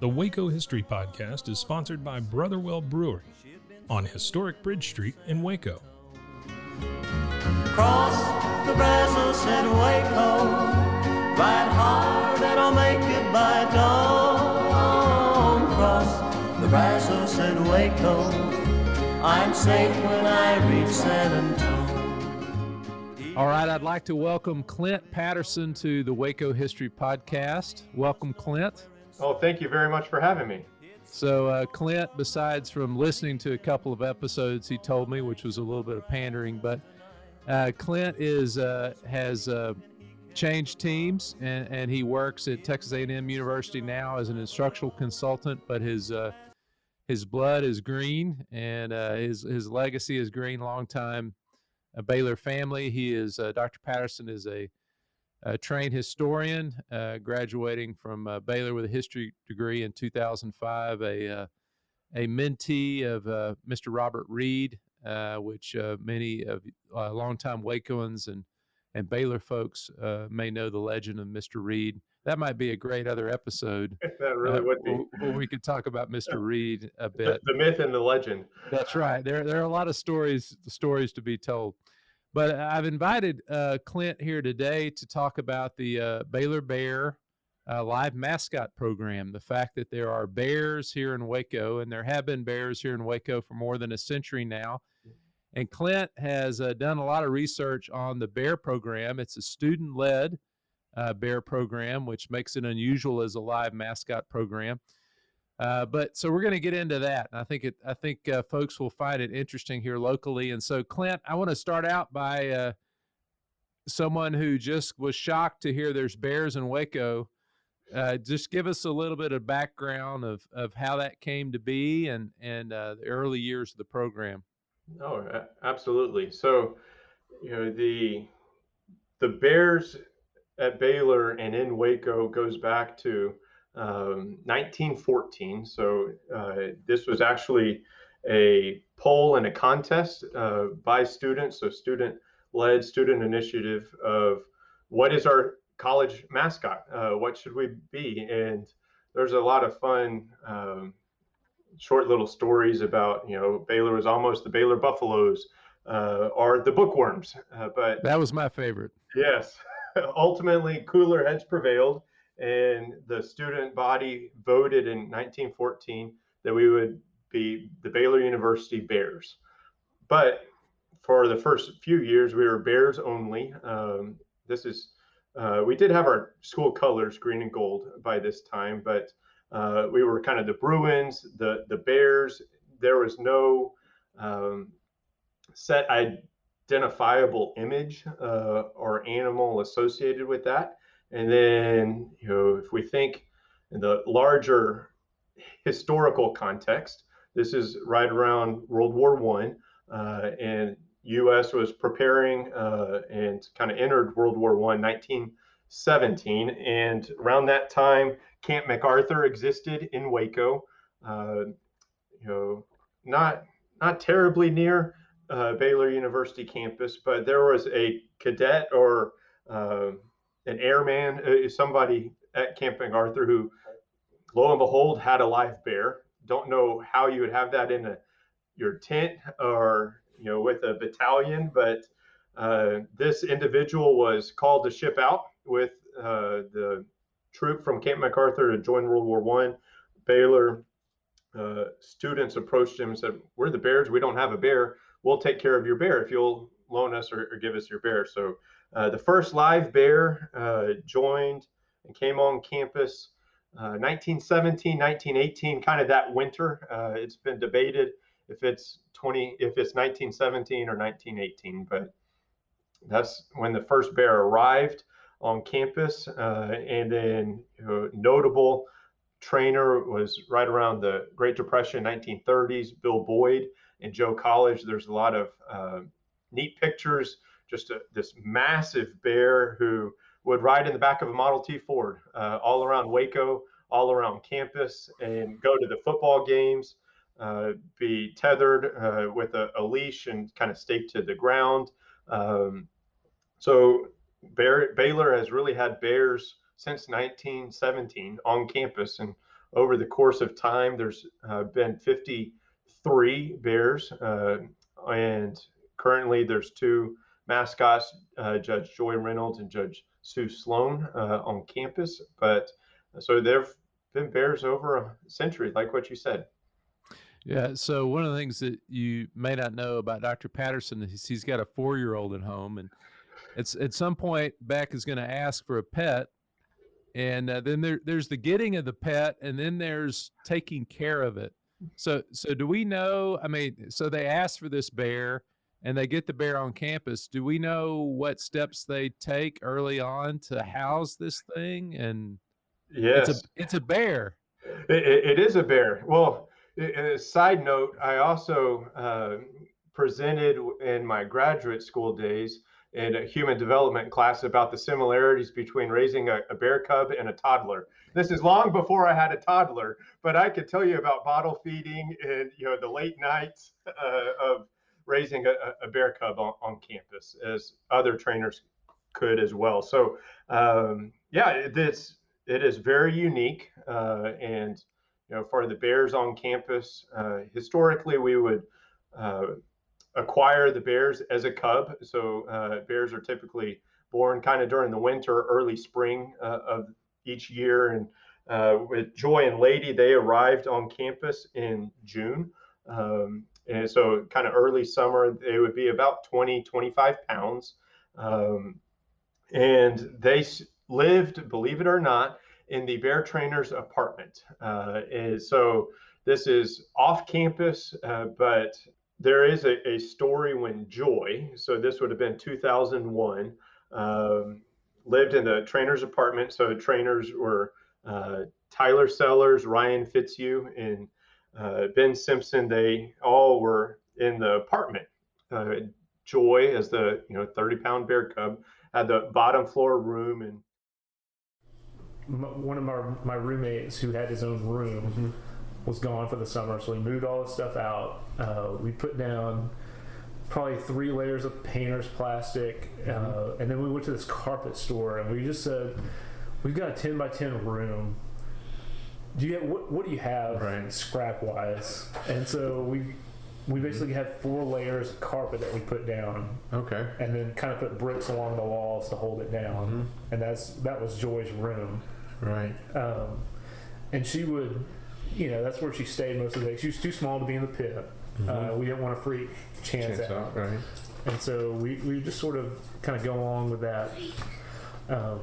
The Waco History Podcast is sponsored by Brotherwell Brewery on historic Bridge Street in Waco. Cross the Brazos and Waco, ride hard and I'll make it by dawn. Cross the Brazos and Waco, I'm safe when I reach San Antonio. All right, I'd like to welcome Clint Patterson to the Waco History Podcast. Welcome, Clint. Oh, thank you very much for having me. So, uh, Clint, besides from listening to a couple of episodes, he told me, which was a little bit of pandering, but uh, Clint is uh, has uh, changed teams and, and he works at Texas A&M University now as an instructional consultant. But his uh, his blood is green and uh, his his legacy is green. Long time Baylor family. He is Dr. Patterson is a a trained historian, uh, graduating from uh, Baylor with a history degree in 2005, a, uh, a mentee of uh, Mr. Robert Reed, uh, which uh, many of uh, longtime Wacoans and, and Baylor folks may know the legend of Mr. Reed. That might be a great other episode. that really would be. Where, we could talk about Mr. Reed a bit. The, the myth and the legend. That's right. There, there are a lot of stories, stories to be told. But I've invited uh, Clint here today to talk about the uh, Baylor Bear uh, live mascot program. The fact that there are bears here in Waco, and there have been bears here in Waco for more than a century now. And Clint has uh, done a lot of research on the bear program. It's a student led uh, bear program, which makes it unusual as a live mascot program. Uh, but so we're going to get into that. And I think it. I think uh, folks will find it interesting here locally. And so, Clint, I want to start out by uh, someone who just was shocked to hear there's bears in Waco. Uh, just give us a little bit of background of, of how that came to be and and uh, the early years of the program. Oh, absolutely. So, you know the the Bears at Baylor and in Waco goes back to um, 1914. So uh, this was actually a poll and a contest uh, by students, so student-led, student initiative of what is our college mascot? Uh, what should we be? And there's a lot of fun, um, short little stories about you know Baylor was almost the Baylor Buffaloes uh, or the Bookworms, uh, but that was my favorite. Yes, ultimately cooler heads prevailed and the student body voted in 1914 that we would be the Baylor University Bears. But for the first few years, we were Bears only. Um, this is uh, we did have our school colors, green and gold, by this time, but uh, we were kind of the Bruins, the the Bears. There was no um, set identifiable image uh, or animal associated with that. And then, you know, if we think in the larger historical context, this is right around World War One, uh, and U.S. was preparing uh, and kind of entered World War One, 1917, and around that time, Camp MacArthur existed in Waco. Uh, you know, not not terribly near uh, Baylor University campus, but there was a cadet or uh, an airman, uh, somebody at Camp MacArthur who, lo and behold, had a live bear. Don't know how you would have that in a your tent or you know with a battalion, but uh, this individual was called to ship out with uh, the troop from Camp MacArthur to join World War One. Baylor uh, students approached him and said, "We're the Bears. We don't have a bear. We'll take care of your bear if you'll loan us or, or give us your bear." So uh, the first live bear uh, joined and came on campus uh, 1917, 1918, kind of that winter. Uh, it's been debated if it's 20, if it's 1917 or 1918, but that's when the first bear arrived. on campus. Uh, and then you know, notable trainer was right around the Great Depression, 1930s, Bill Boyd and Joe College. There's a lot of neat pictures. Just a, this massive bear who would ride in the back of a Model T Ford uh, all around Waco, all around campus, and go to the football games, uh, be tethered uh, with a, a, leash and kind of staked to the ground. Um, so Bear, Baylor has really had bears since 1917 on campus, and over the course of time, there's uh, been 53 bears, uh, and currently there's two mascots, uh, Judge Joy Reynolds and Judge Sue Sloan, uh, on campus. But so there've been bears over a century, like what you said. Yeah. So one of the things that you may not know about Dr. Patterson is he's got a four-year-old at home, and it's at some point Beck is going to ask for a pet, and uh, then there, there's the getting of the pet, and then there's taking care of it. So, so do we know? I mean, so they asked for this bear, and they get the bear on campus. Do we know what steps they take early on to house this thing? And yes, it's a it's a bear. it, it is a bear. Well, a side note, I also uh, presented in my graduate school days in a human development class about the similarities between raising a, a, bear cub and a toddler. This is long before I had a toddler, but I could tell you about bottle feeding and you know the late nights uh, of raising a, a bear cub on, on, campus, as other trainers could as well. So um, yeah, this it is very unique, uh, and you know for the bears on campus, uh, historically we would uh, acquire the bears as a cub. So uh, bears are typically born kind of during the winter, early spring uh, of each year. And uh, with Joy and Lady, they arrived on campus in June. Um, and so kind of early summer, they would be about 20, 25 pounds. Um, and they lived, believe it or not, in the bear trainer's apartment. Uh, and so this is off campus, uh, but there is a, a story when Joy, so this would have been 2001, um, lived in the trainer's apartment. So trainers were uh, Tyler Sellers, Ryan Fitzhugh, and Ben Simpson. They all were in the apartment. Uh, Joy, as the you know 30 pound bear cub, had the bottom floor room and one of my my roommates who had his own room. Mm-hmm was gone for the summer, so we moved all the stuff out. Uh, we put down probably three layers of painter's plastic, uh, mm-hmm. and then we went to this carpet store and we just said, "We've got a ten by ten room. Do you have, what, what do you have right. scrap wise?" And so we we basically had four layers of carpet that we put down. Okay. And then kind of put bricks along the walls to hold it down. Mm-hmm. And that's that was Joy's room. Right. Um, and she would you know, that's where she stayed most of the day. She was too small to be in the pit. Mm-hmm. Uh, we didn't want to freak chance, chance out. out. Right. And so we, we just sort of kind of go along with that. Um,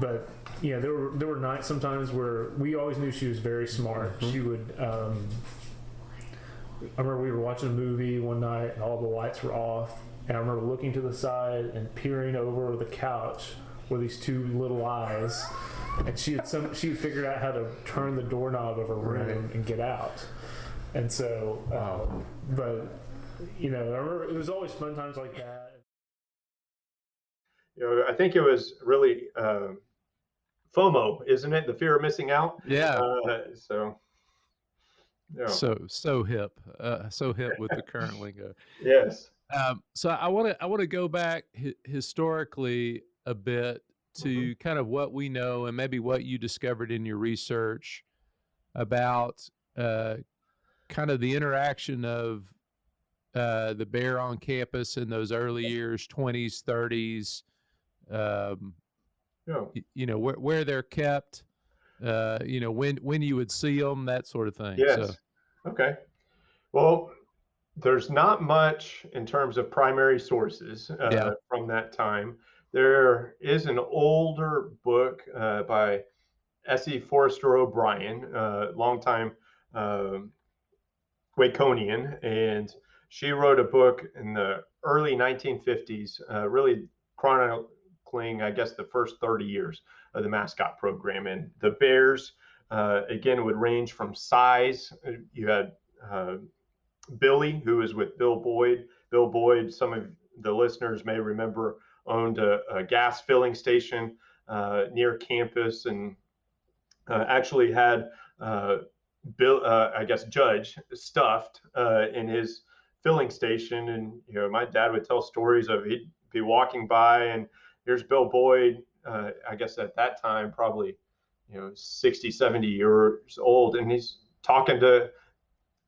but yeah, there were there were nights sometimes where we always knew she was very smart. Mm-hmm. She would. Um, I remember we were watching a movie one night and all the lights were off, and I remember looking to the side and peering over the couch with these two little eyes and she had some she figured out how to turn the doorknob of her room right. and get out. And so, um, but you know, I remember it was always fun times like that. You know, I think it was really uh, FOMO, isn't it? The fear of missing out. Yeah. Uh, so. Yeah. So so hip, uh, so hip with the current lingo. Yes. Um, so I want to I want to go back hi- historically a bit to mm-hmm. kind of what we know and maybe what you discovered in your research about uh, kind of the interaction of uh, the bear on campus in those early years, 20s, 30s, um, yeah. you, you know, where, where they're kept, uh, you know, when, when you would see them, that sort of thing. Yes. So. Okay. Well, there's not much in terms of primary sources uh, yeah. from that time. There is an older book uh, by S.E. Forrester O'Brien, uh, longtime uh, Waconian, and she wrote a book in the early 1950s, uh, really chrono- I guess, the first 30 years of the mascot program. And the Bears, uh, again, would range from size. You had uh, Billy, who was with Bill Boyd. Bill Boyd, some of the listeners may remember, owned a, a gas filling station uh, near campus and uh, actually had uh, Bill, uh, I guess, Judge stuffed in his filling station. And, you know, my dad would tell stories of he'd be walking by and here's Bill Boyd, I guess at that time, probably, you know, 60, 70 years old. And he's talking to,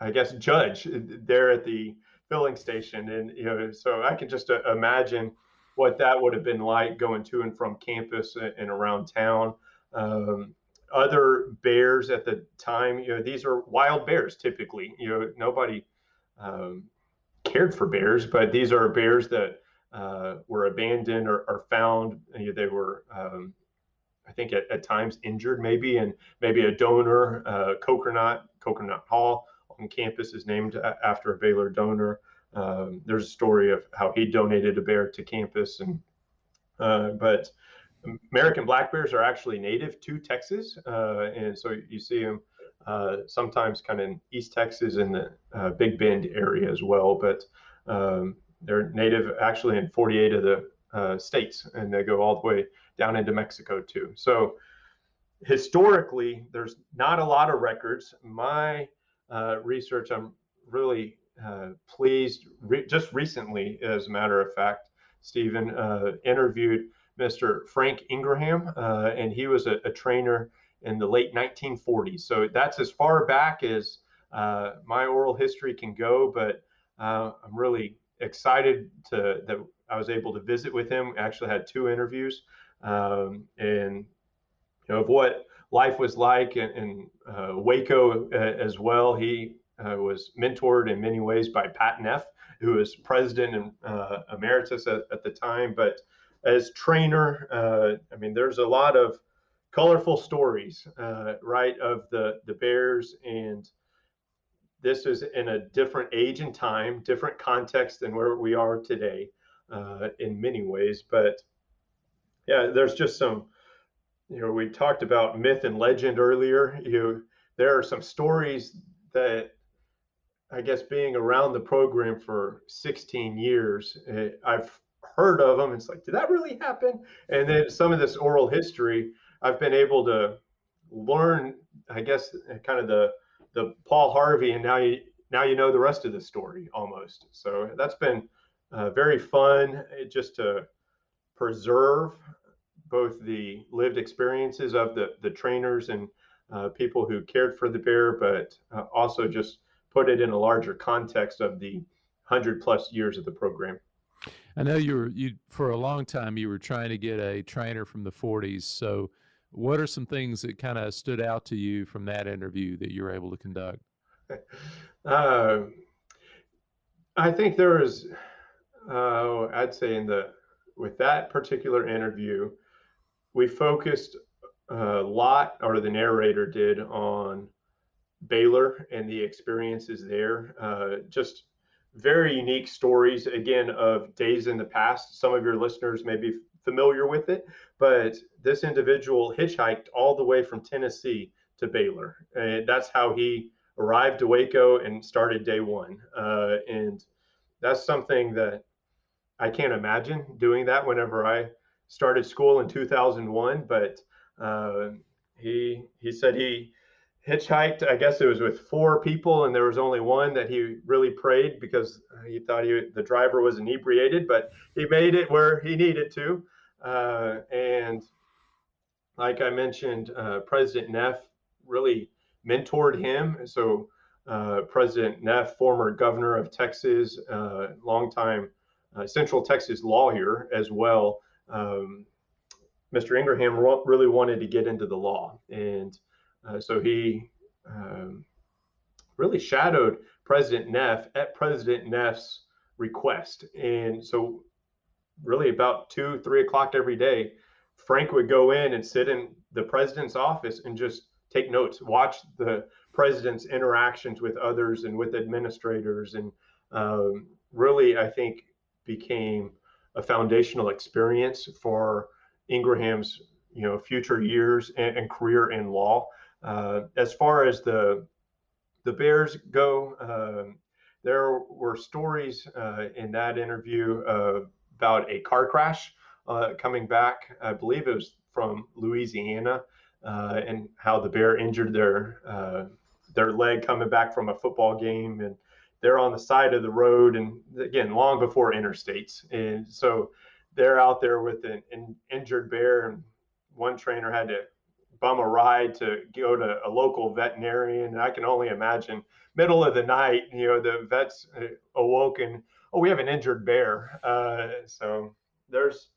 I guess, Judge there at the filling station. And, you know, so I can just imagine what that would have been like going to and from campus and around town. Um, other bears at the time, you know, these are wild bears typically. You know, nobody um, cared for bears, but these are bears that uh, were abandoned or, or found. They were, um, I think, at, at, times injured, maybe, and maybe a donor, uh, Kokernot Kokernot Hall on campus is named after a Baylor donor. Um, there's a story of how he donated a bear to campus, and uh, but American black bears are actually native to Texas, uh, and so you see them uh, sometimes kind of in East Texas in the uh, Big Bend area as well. But um, they're native actually in 48 of the uh, states, and they go all the way down into Mexico too. So historically, there's not a lot of records. My uh, research, I'm really uh, pleased. Re- just recently, as a matter of fact, Stephen uh, interviewed Mr. Frank Ingraham, uh, and he was a, a, trainer in the late 1940s. So that's as far back as uh, my oral history can go. But I'm really excited to that I was able to visit with him. Actually had two interviews, um, and you know of what life was like in, in Waco as well. He uh, was mentored in many ways by Pat Neff, who was president and uh, emeritus at, at, the time. But as trainer, uh, I mean, there's a lot of colorful stories, uh, right, of the the Bears, and this is in a different age and time, different context than where we are today, uh, in many ways. But yeah, there's just some. You know, we talked about myth and legend earlier. You, there are some stories that I guess being around the program for 16 years, eh, I've heard of them. It's like, did that really happen? And then some of this oral history, I've been able to learn, I guess, eh, kind of the the Paul Harvey, and now you now you know the rest of the story almost. So that's been uh, very fun, eh, just to preserve both the lived experiences of the the trainers and uh, people who cared for the bear, but uh, also just put it in a larger context of the 100 plus years of the program. I know you were you for a long time you were trying to get a trainer from the 40s. So, what are some things that kind of stood out to you from that interview that you were able to conduct? Uh, I think there was, uh, I'd say in the with that particular interview, we focused a lot, or the narrator did, on Baylor and the experiences there. Uh, just very unique stories, again, of days in the past. Some of your listeners may be familiar with it, but this individual hitchhiked all the way from Tennessee to Baylor. And that's how he arrived to Waco and started day one. Uh, and that's something that I can't imagine doing that whenever I started school in 2001. But uh, he he said he hitchhiked. I guess it was with four people, and there was only one that he really prayed because he thought he the driver was inebriated, but he made it where he needed to. Uh, and like I mentioned, uh, President Neff really mentored him. So uh, President Neff, former governor of Texas, uh, longtime uh, Central Texas lawyer as well. Um, Mr. Ingraham really wanted to get into the law and uh, so he um, really shadowed President Neff at President Neff's request. And so, really, about two, three o'clock every day, Frank would go in and sit in the president's office and just take notes, watch the president's interactions with others and with administrators, and um, really, I think, became a foundational experience for Ingraham's you know future years and, and career in law. Uh, as far as the the Bears go, um, there were stories uh, in that interview uh, about a car crash uh, coming back. I believe it was from Louisiana, uh, and how the Bear injured their uh, their leg coming back from a football game, and they're on the side of the road, and again, long before interstates, and so they're out there with an, an injured bear, and one trainer had to bum a ride to go to a local veterinarian. And I can only imagine middle of the night, you know, the vets uh, awoken. Oh, we have an injured bear. Uh, so there's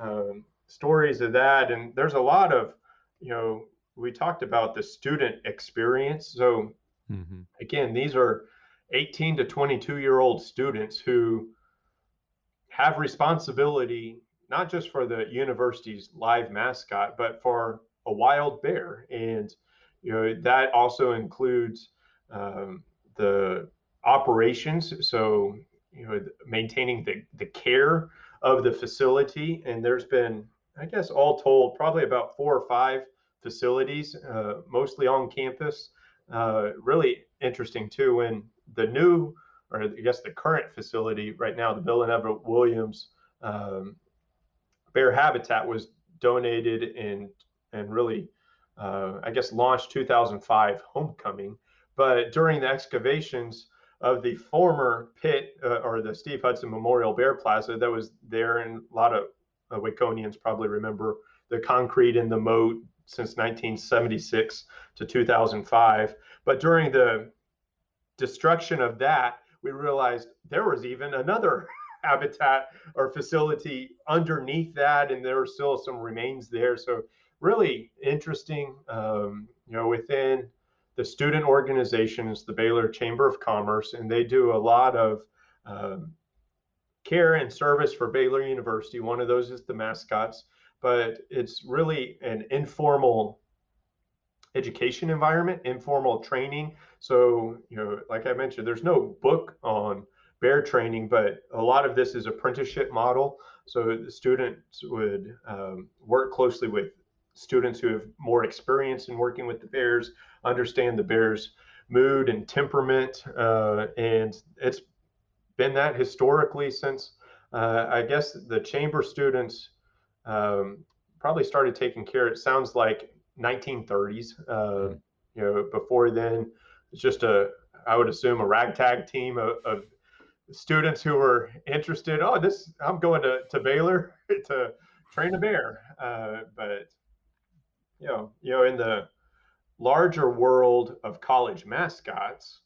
um, stories of that, and there's a lot of, you know, we talked about the student experience. So mm-hmm. again, these are 18 to 22 year old students who have responsibility not just for the university's live mascot, but for a wild bear. And, you know, that also includes um, the operations. So, you know, maintaining the, the care of the facility. And there's been, I guess, all told, probably about four or five facilities, uh, mostly on campus. Uh, really interesting too. When the new, or I guess the current facility right now, the Bill and Everett Williams um, Bear Habitat was donated and and really, uh, I guess, launched 2005 Homecoming. But during the excavations of the former pit uh, or the Steve Hudson Memorial Bear Plaza that was there, and a lot of uh, Waconians probably remember the concrete in the moat since 1976 to 2005. But during the destruction of that, we realized there was even another habitat or facility underneath that, and there were still some remains there. So really interesting, um, you know, within the student organization is the Baylor Chamber of Commerce, and they do a lot of um, care and service for Baylor University. One of those is the mascots, but it's really an informal education environment, informal training. So, you know, like I mentioned, there's no book on bear training, but a lot of this is apprenticeship model. So the students would um, work closely with students who have more experience in working with the bears, understand the bears' mood and temperament, uh, and it's been that historically since uh, I guess the chamber students um, probably started taking care. It sounds like 1930s. Uh, hmm. you know, before then, it's just a I would assume a ragtag team of, of students who were interested. Oh, this I'm going to, to Baylor to train a bear. Uh, but you know, you know, in the larger world of college mascots,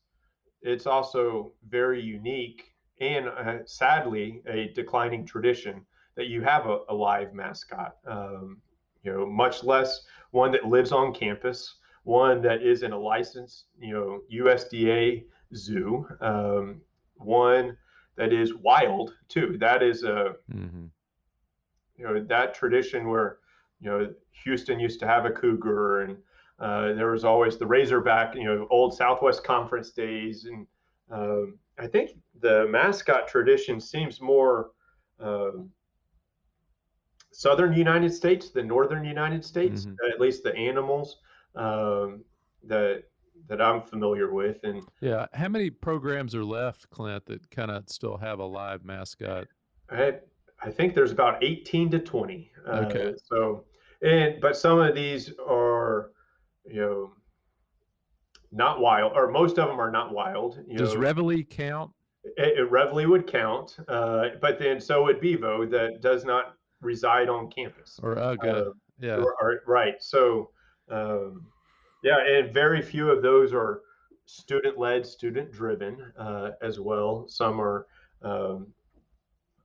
it's also very unique and uh, sadly a declining tradition that you have a, a live mascot. Um, you know, much less one that lives on campus, one that is in a licensed, you know, USDA zoo. Um, one that is wild too. That is a mm-hmm. you know that tradition where you know Houston used to have a cougar and uh, there was always the Razorback, you know, old Southwest Conference days, and um, I think the mascot tradition seems more uh, southern United States than northern United States. Mm-hmm. At least the animals um, that that I'm familiar with. And yeah, how many programs are left, Clint, that kind of still have a live mascot? I I think there's about 18 to 20. Okay. Uh, so and but some of these are you know not wild, or most of them are not wild. Does know. Reveille count? It, it Reveille would count, uh, but then so would Bevo that does not reside on campus. Or UGA, uh, yeah. Or, or, right. So um, yeah, and very few of those are student led, student driven uh, as well. Some are, um,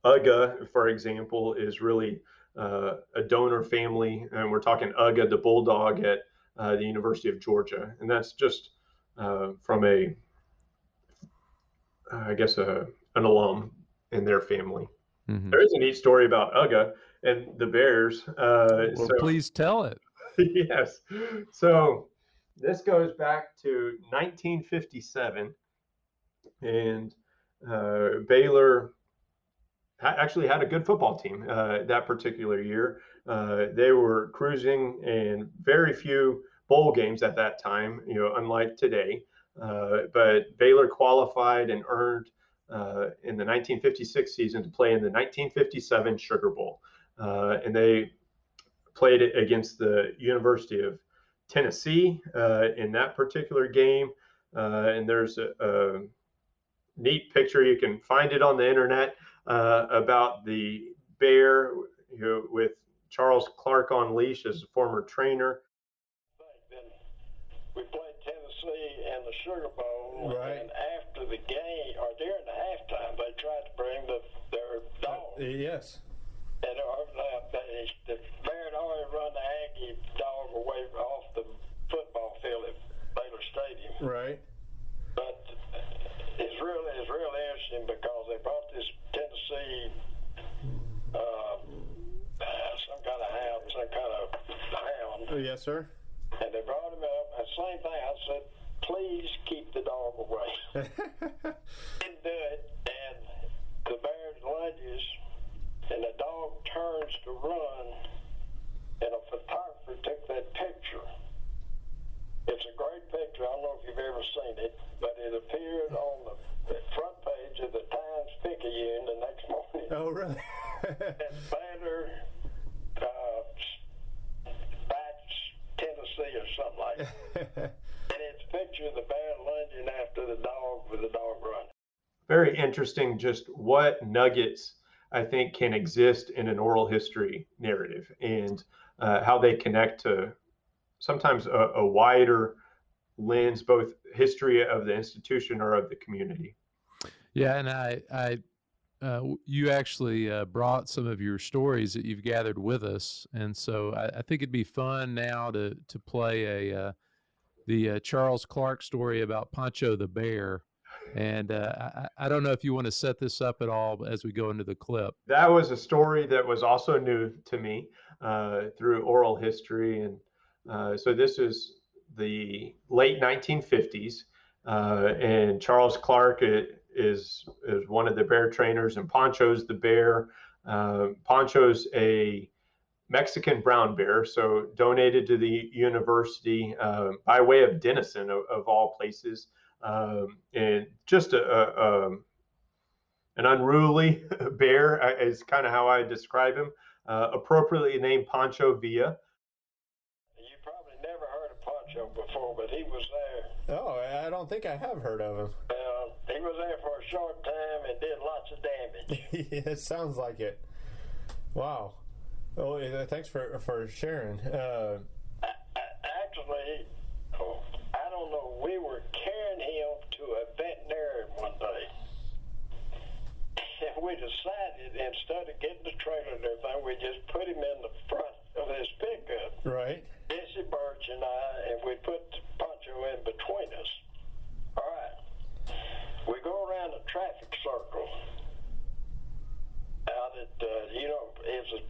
UGA, for example, is really uh, a donor family. And we're talking UGA, the bulldog at uh, the University of Georgia. And that's just uh, from a, I guess, a, an alum in their family. Mm-hmm. There is a neat story about UGA and the Bears. Uh, well, so, please tell it. yes. So this goes back to 1957, and uh, Baylor actually had a good football team uh, that particular year. Uh, they were cruising in very few bowl games at that time, you know, unlike today. Uh, but Baylor qualified and earned uh, in the 1956 season to play in the 1957 Sugar Bowl. Uh, and they played it against the University of Tennessee uh, in that particular game. And there's a, a, neat picture, you can find it on the internet, uh, about the bear you know, with Charles Clark on leash as a former trainer. We played Tennessee in the Sugar Bowl, Right. and after the game, or during the halftime, they tried to bring the, their dog. Yes. And uh, they, the bear had already run the Aggie dog away off the football field at Baylor Stadium. Right. But it's really it's really interesting because they brought this Tennessee uh, some kind of hound, some kind of hound, Oh, Yes, sir. and they brought him up. And same thing, I said, please keep the dog away. Didn't do it, and the bear lunges, and the dog turns to run, and a photographer took that picture. It's a great picture. I don't know if you've ever seen it, but it appeared on the, the front page of the Times Picayune the next morning. oh, really? And Baylor, uh, Bats, Tennessee, or something like that. and it's a picture of the bear lunging after the dog with the dog running. Very interesting, just what nuggets I think can exist in an oral history narrative and uh, how they connect to sometimes a, a wider lens, both history of the institution or of the community. Yeah, and I, I, uh, you actually uh, brought some of your stories that you've gathered with us, and so I, I think it'd be fun now to to play a uh, the uh, Charles Clark story about Pancho the bear, and uh, I, I don't know if you want to set this up at all as we go into the clip. That was a story that was also new to me uh, through oral history. And uh, so this is the late 1950s. Uh, and Charles Clark is, is one of the bear trainers, and Pancho's the bear. Uh, Pancho's a Mexican brown bear, so donated to the university uh, by way of Denison, of, of all places. Um, and just a, a, um, an unruly bear uh, is kind of how I describe him. Uh, appropriately named Pancho Villa. You probably never heard of Pancho before, but he was there. oh, I don't think I have heard of him. Uh, he was there for a short time and did lots of damage. it sounds like it. Wow. Oh, yeah, thanks for for sharing. Uh, A- Actually, oh, I don't know. We were carrying him to a veterinarian one day. And we decided instead of getting the trailer and everything, we just put him in the front of his pickup. right. Jesse Birch and I, and we put Pancho in between us. All right. We go around a traffic circle. Out at, uh, you know, is the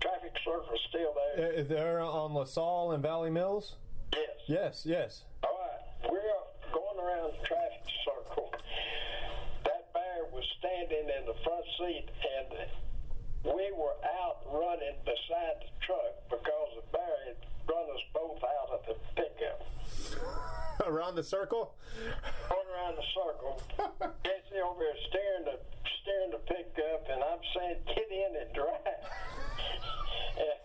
traffic circle still there? Uh, they're on LaSalle and Valley Mills. Yes. Yes. Yes. All right, we're going around the traffic circle. That bear was standing in the front seat, and we were out running beside the truck because the bear had run us both out of the pickup. Around the circle. Going around the circle, Jesse over here steering the steering the pickup, and I'm saying, "Get in and drive." and,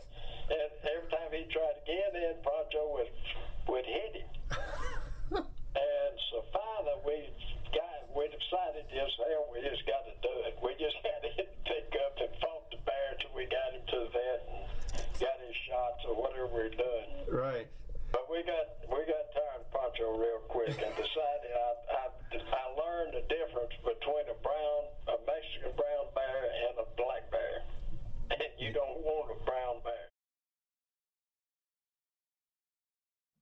and every time he tried to get in, Pancho would would hit him. and so finally, we got we decided just hell, we just got to do it. We just had to hit the pickup and fought the bear till we got him to the vet and got his shots or whatever we're doing. Right. But we got we got tired of Pancho real quick and decided I, I I learned the difference between a brown a Mexican brown bear and a black bear. And you don't want a brown bear.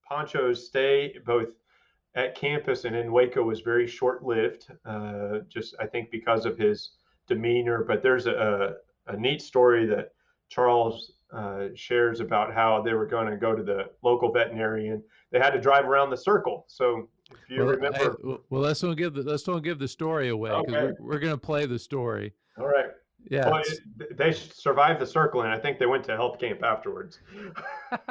Pancho's stay both at campus and in Waco was very short lived, uh, just I think because of his demeanor. But there's a, a, a neat story that Charles uh, shares about how they were going to go to the local veterinarian. They had to drive around the circle. So if you well, remember, hey, well, well, let's don't give the let's don't give the story away because Okay. we're, we're going to play the story. all right. Yeah. Well, it- they survived the circle, and I think they went to health camp afterwards.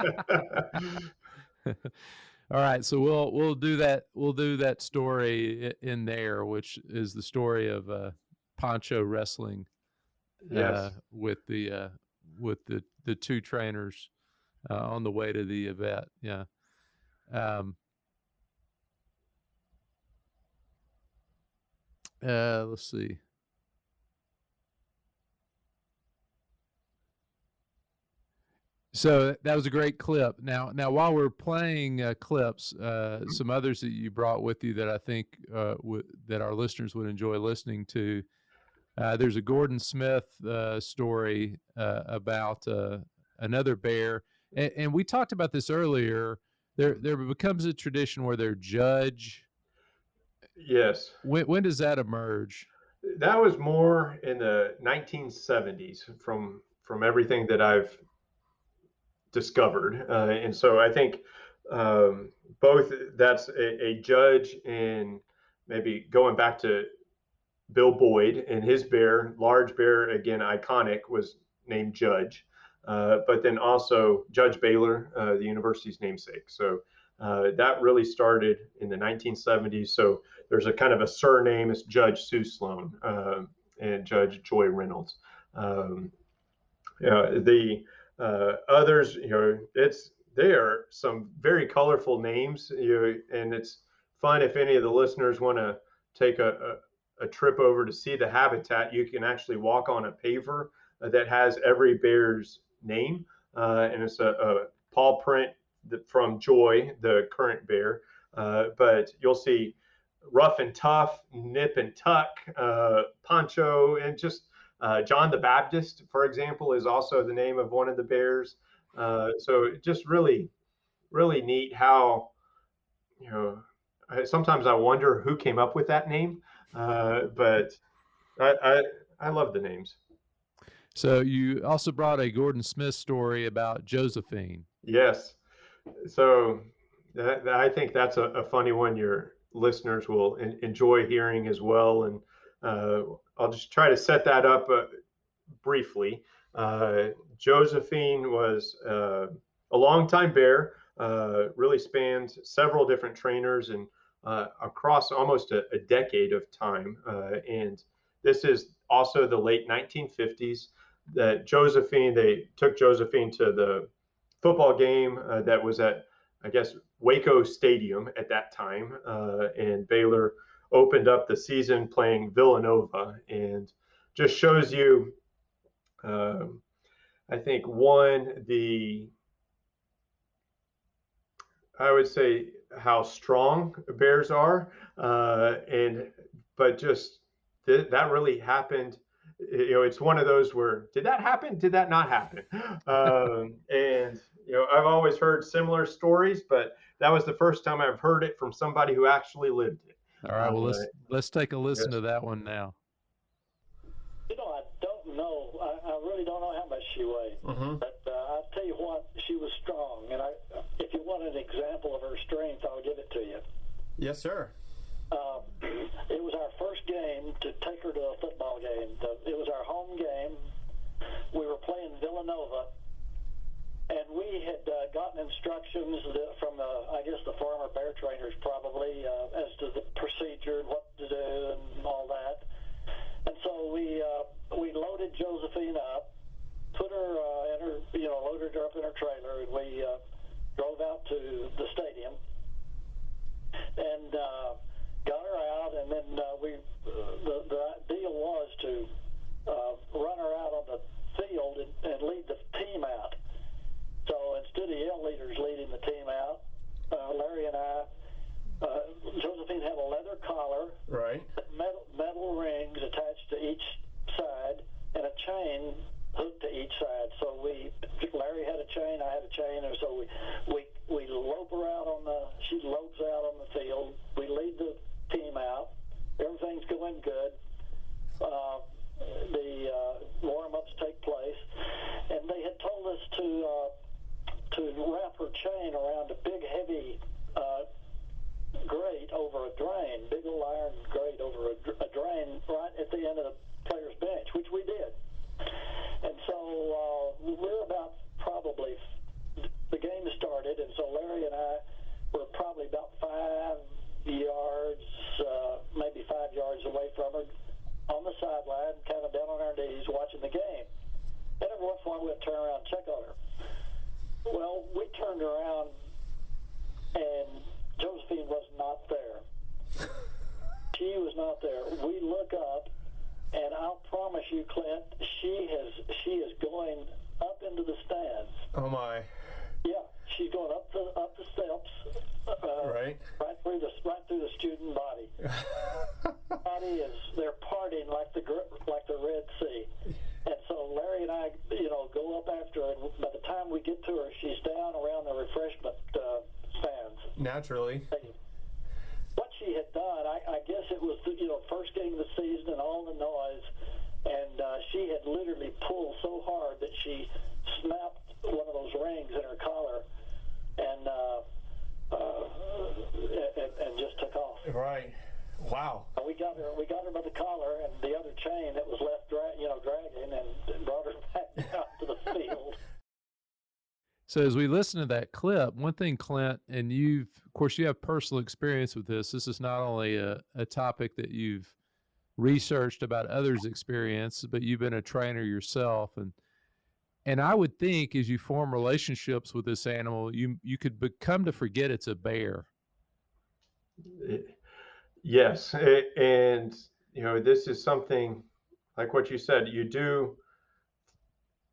All right, so we'll we'll do that. We'll do that story in there, which is the story of uh, Pancho wrestling Yes. uh, with the uh, with the the two trainers uh, on the way to the event. Yeah. Um, uh, let's see. So that was a great clip. Now, now while we're playing uh, clips, uh, some others that you brought with you that I think uh, w- that our listeners would enjoy listening to. Uh, there's a Gordon Smith uh, story uh, about uh, another bear, and, and we talked about this earlier. There, there becomes a tradition where they're judge. yes. When, when does that emerge? That was more in the 1970s from from everything that I've discovered, uh, and so I think um, both that's a, a judge and maybe going back to Bill Boyd and his bear, large bear again, iconic was named Judge, uh, but then also Judge Baylor, uh, the university's namesake. So uh, that really started in the 1970s. So there's a kind of a surname is Judge Sue Sloan uh, and Judge Joy Reynolds. Um, the uh, others, you know, it's they are some very colorful names, you know, and it's fun if any of the listeners want to take a, a, a trip over to see the habitat. You can actually walk on a paver that has every bear's name, uh, and it's a, a paw print from Joy, the current bear. Uh, but you'll see rough and tough, nip and tuck, uh, Pancho, and just uh, John the Baptist, for example, is also the name of one of the bears. Uh, so just really, really neat how, you know, sometimes I wonder who came up with that name, uh, but I, I, I love the names. So you also brought a Gordon Smith story about Josephine. Yes. So that, that- I think that's a, a funny one your listeners will en- enjoy hearing as well. And uh, I'll just try to set that up uh, briefly. Uh, Josephine was uh, a longtime bear, uh, really spanned several different trainers and uh, across almost a, a decade of time. Uh, and this is also the late 1950s that Josephine, they took Josephine to the football game uh, that was at, I guess, Waco Stadium at that time. Uh, and Baylor opened up the season playing Villanova and just shows you, um, I think, one, the, I would say, how strong Bears are. Uh, and, but just th- that really happened you know, it's one of those where did that happen? Did that not happen? Um, and you know, I've always heard similar stories, but that was the first time I've heard it from somebody who actually lived it. All right, well Uh, let's let's take a listen yes. to that one now. You know, I don't know. I, I really don't know how much she weighed. Mm-hmm. But uh, I'll tell you what, she was strong. And I, if you want an example of her strength, I'll give it to you. Yes, sir. Uh, it was our first game to take her to a football game. The, it was our home game. We were playing Villanova, and we had uh, gotten instructions from the, I guess, the former bear trainers probably uh, as to the procedure, and what to do, and all that. And so we uh, we loaded Josephine up, put her uh, in her, you know, loaded her up in her trailer, and we uh, drove out to the stadium and uh, got her out. And then uh, we uh, the the deal was to uh, run her out on the field and, and lead the team out. So instead of yell leaders leading the team out, uh, Larry and I, uh, Josephine had a leather collar Right. metal, metal rings attached to each side and a chain hooked to each side. So we, Larry had a chain, I had a chain, and so we we we lope her out on the. She lopes out on the field. We lead the team out. Everything's going good. Uh, the uh, warm-ups take place, and they had told us to uh, to wrap her chain around a big, heavy. Uh, grate over a drain, big old iron grate over a, a drain right at the end of the player's bench, which we did. And so uh, we're about probably the game started, and so Larry and I were probably about five yards, uh, maybe five yards away from her on the sideline, kind of down on our knees watching the game. And every once in a while we'd turn around and check on her. Well, we turned around and Josephine was not there. she was not there. We look up, and I'll promise you, Clint, she has she is going up into the stands. Oh my. Yeah, she's going up the up the steps, uh, Right. right through the right through the student body. body is they're partying like the like the Red Sea, and so Larry and I, you know, go up after her. And by the time we get to her, she's down around the refreshment uh, stands. Naturally. What she had done, I, I guess it was the, you know first game of the season and all the noise, and uh, she had literally pulled so hard that she snapped one of those rings in her collar, and uh, uh, and, and just took off. Right. Wow. Uh, We got her. We got her by the collar and the other chain that was left, dra- you know, dragging, and brought her back out to the field. So as we listen to that clip, one thing, Clint, and you've, of course, you have personal experience with this. This is not only a, a topic that you've researched about others' experience, but you've been a trainer yourself, and and I would think as you form relationships with this animal, you you could become to forget it's a bear. Eh, yes, eh, and you know this is something like what you said. You do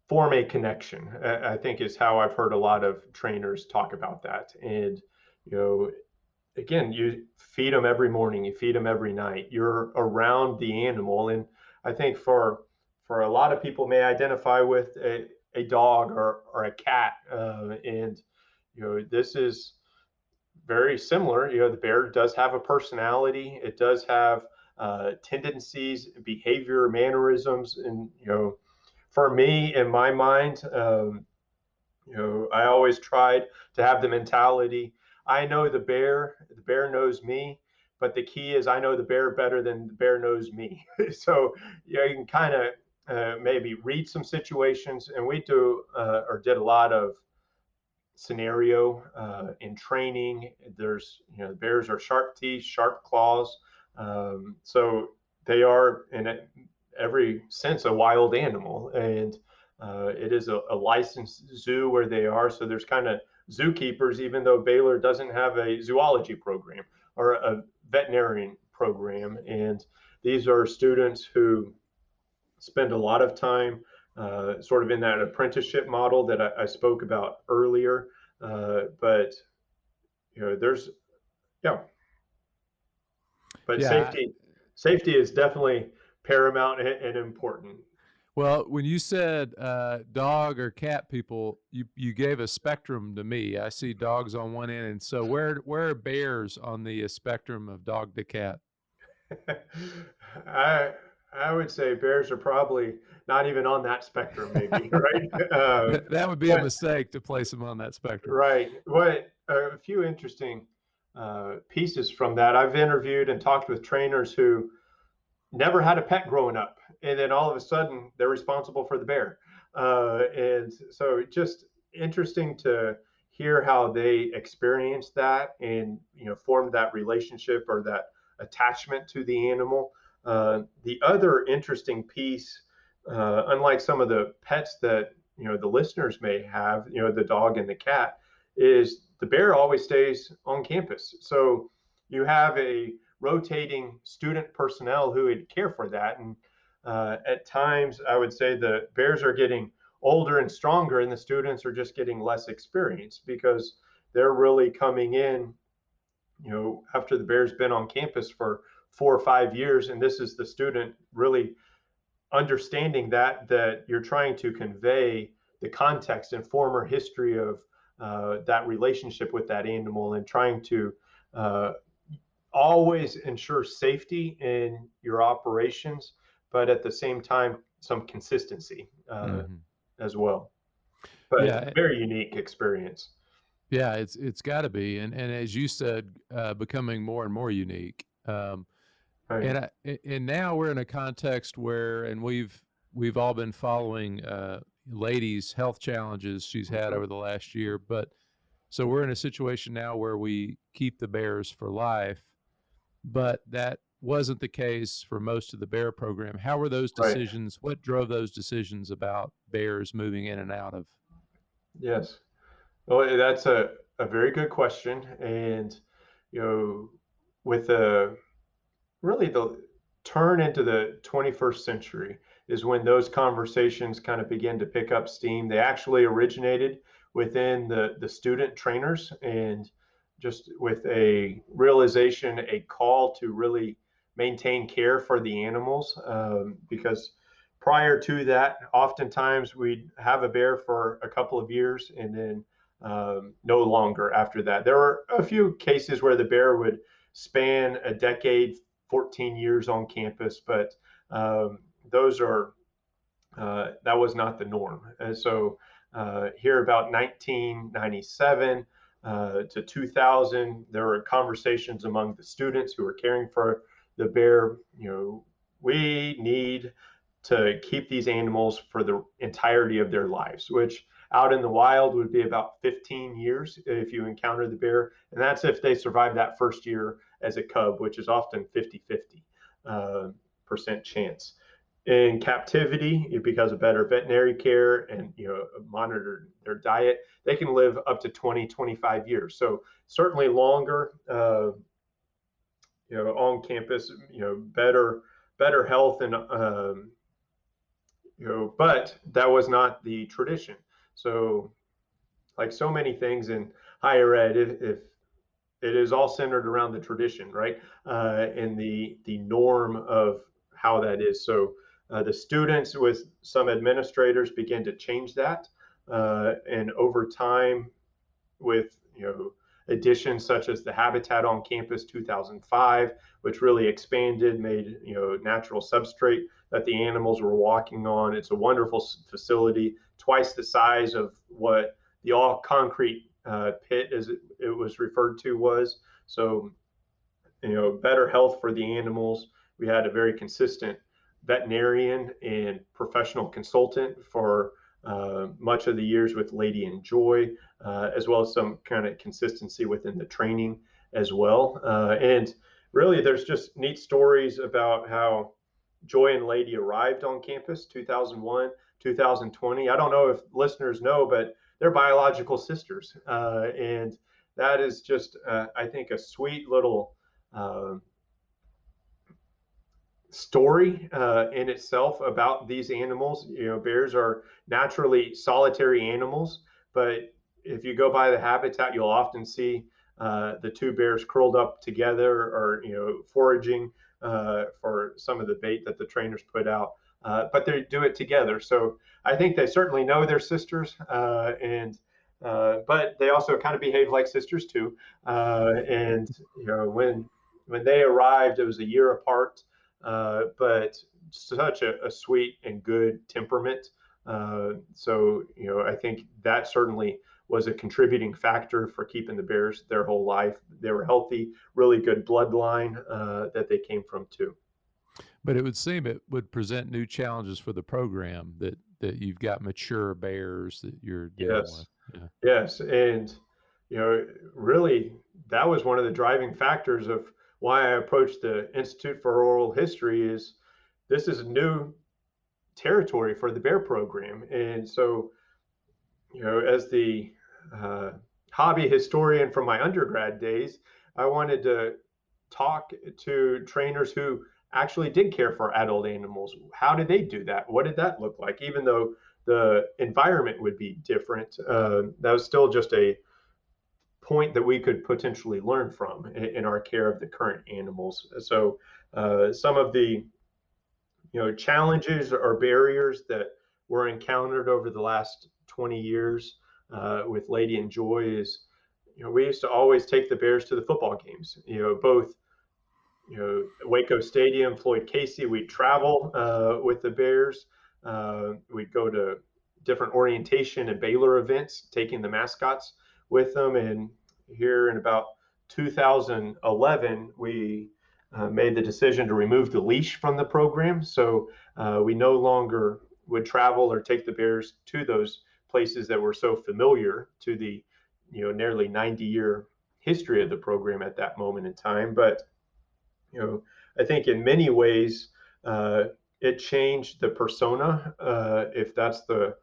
form a connection. I think is how I've heard a lot of trainers talk about that. And you know, again, you feed them every morning, you feed them every night. You're around the animal, and I think for for a lot of people may identify with a, a dog or or a cat, uh, and you know this is very similar. You know, the bear does have a personality. It does have uh, tendencies, behavior, mannerisms, and you know, for me, in my mind, um, you know, I always tried to have the mentality: I know the bear, the bear knows me, but the key is I know the bear better than the bear knows me. so you, know, you can kind of uh, maybe read some situations, and we do uh, or did a lot of scenario uh, in training. There's, you know, bears are sharp teeth, sharp claws. Um, so they are, in a- every sense, a wild animal. And uh, it is a, a licensed zoo where they are. So there's kind of zookeepers, even though Baylor doesn't have a zoology program or a veterinarian program. And these are students who spend a lot of time uh, sort of in that apprenticeship model that I, I spoke about earlier. Uh, but you know, there's yeah, but Yeah, safety safety is definitely paramount and, important. Well, when you said uh, dog or cat people, you you gave a spectrum to me. I see dogs on one end, and so where where are bears on the uh, spectrum of dog to cat? I I would say bears are probably not even on that spectrum, maybe right. Uh, that would be a mistake to place them on that spectrum. Right. What a few interesting uh, pieces from that. I've interviewed and talked with trainers who never had a pet growing up, and then all of a sudden they're responsible for the bear. Uh, and so just interesting to hear how they experienced that and you know formed that relationship or that attachment to the animal. Uh, the other interesting piece, uh, unlike some of the pets that you know the listeners may have, you know the dog and the cat, is the bear always stays on campus. So you have a rotating student personnel who would care for that, and uh, at times I would say the bears are getting older and stronger, and the students are just getting less experience because they're really coming in, you know, after the bear's been on campus for four or five years, and this is the student really understanding that that you're trying to convey the context and former history of uh, that relationship with that animal and trying to uh, always ensure safety in your operations, but at the same time, some consistency uh, Mhm. as well. But Yeah. very unique experience. Yeah, it's it's got to be, and and as you said, uh, becoming more and more unique. Um, Right. and I, a- and now we're in a context where, and we've we've all been following uh, Lady's health challenges she's had over the last year. But so we're in a situation now where we keep the bears for life, but that wasn't the case for most of the bear program. How were those Right. decisions? What drove those decisions about bears moving in and out of? Yes. Well, eh, that's a, a very good question. And, you know, with the really the turn into the 21st century is when those conversations kind of begin to pick up steam. They actually originated within the, the student trainers and just with a realization, a call to really maintain care for the animals um, because prior to that, oftentimes we'd have a bear for a couple of years and then um, no longer after that. There were a few cases where the bear would span a decade, 14 years on campus, but um, those are uh, that was not the norm. And so uh, here about 1997 uh, to 2000, there were conversations among the students who were caring for the bear. You know, we need to keep these animals for the entirety of their lives, which out in the wild would be about 15 years if you encounter the bear. And that's if they survive that first year as a cub, which is often 50 50 uh, percent chance. In captivity, because of better veterinary care and you know monitor their diet, they can live up to 20, 25 years. So certainly longer, uh, you know, on campus, you know, better better health and um, you know, but that was not the tradition. So, like so many things in higher ed, if, if it is all centered around the tradition, right, uh, and the the norm of how that is. So, uh, the students with some administrators began to change that, uh, and over time, with you know additions such as the Habitat on Campus 2005, which really expanded, made you know natural substrate that the animals were walking on. It's a wonderful facility, twice the size of what the all concrete uh, pit, as it, it, was referred to, was. So, you know, better health for the animals. We had a very consistent veterinarian and professional consultant for uh, much of the years with Lady and Joy, uh, as well as some kind of consistency within the training as well. Uh, and really, there's just neat stories about how Joy and Lady arrived on campus 2001, 2020. I don't know if listeners know, but they're biological sisters. Uh, and that is just, uh, I think, a sweet little uh, story uh, in itself about these animals. You know, bears are naturally solitary animals, but if you go by the habitat, you'll often see uh, the two bears curled up together or, you know, foraging uh, for some of the bait that the trainers put out. Uh, but they do it together. So I think they certainly know their sisters, uh, and uh, but they also kind of behave like sisters too. And you know when when they arrived, it was a year apart, uh, but such a, a, sweet and good temperament. so you know I think that certainly was a contributing factor for keeping the Bears their whole life. They were healthy, really good bloodline uh, that they came from too. But it would seem it would present new challenges for the program that that you've got mature bears that you're dealing yes. with. Yeah. Yes, and you know, really, that was one of the driving factors of why I approached the Institute for Oral History. Is this is new territory for the bear program, and so you know, as the uh, hobby historian from my undergrad days, I wanted to talk to trainers who actually did care for adult animals. How did they do that? What did that look like? Even though the environment would be different, uh, that was still just a point that we could potentially learn from in, in our care of the current animals. So uh, some of the you know challenges or barriers that were encountered over the last 20 years uh, with Lady and Joy is, you know, we used to always take the Bears to the football games. You know, both, you know, Waco Stadium, Floyd Casey. We'd travel uh, with the Bears. Uh, we'd go to different orientation and Baylor events, taking the mascots with them. And here in about 2011, we uh, made the decision to remove the leash from the program. So uh, we no longer would travel or take the Bears to those places that were so familiar to the you know nearly 90 year history of the program at that moment in time. But you know, I think in many ways uh, it changed the persona, uh, if that's the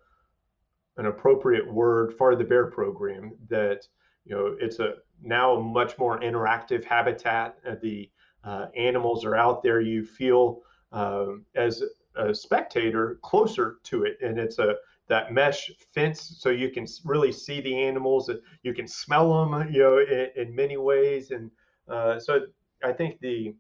an appropriate word for the bear program. That you know, it's a now a much more interactive habitat. Uh, the uh, animals are out there. You feel um, as a spectator closer to it, and it's a that mesh fence so you can really see the animals you can smell them you know in, in many ways and uh, so i think the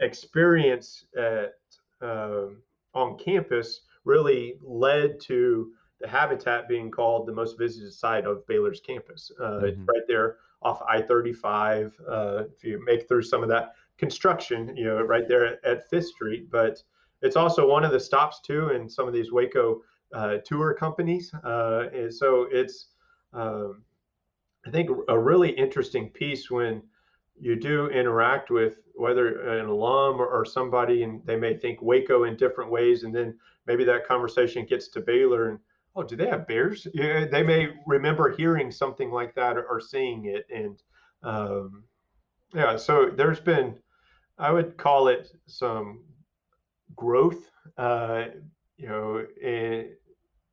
experience at, uh, on campus really led to the habitat being called the most visited site of baylor's campus uh, mm-hmm. it's right there off i-35 uh, if you make through some of that construction you know right there at fifth street but it's also one of the stops too in some of these waco uh, tour companies. Uh, and so it's, um, I think, a really interesting piece when you do interact with whether an alum or, or, somebody and they may think Waco in different ways. And then maybe that conversation gets to Baylor and, oh, do they have bears? Yeah, they may remember hearing something like that or, or seeing it. And um, yeah, so there's been, I would call it some growth uh, you know, in,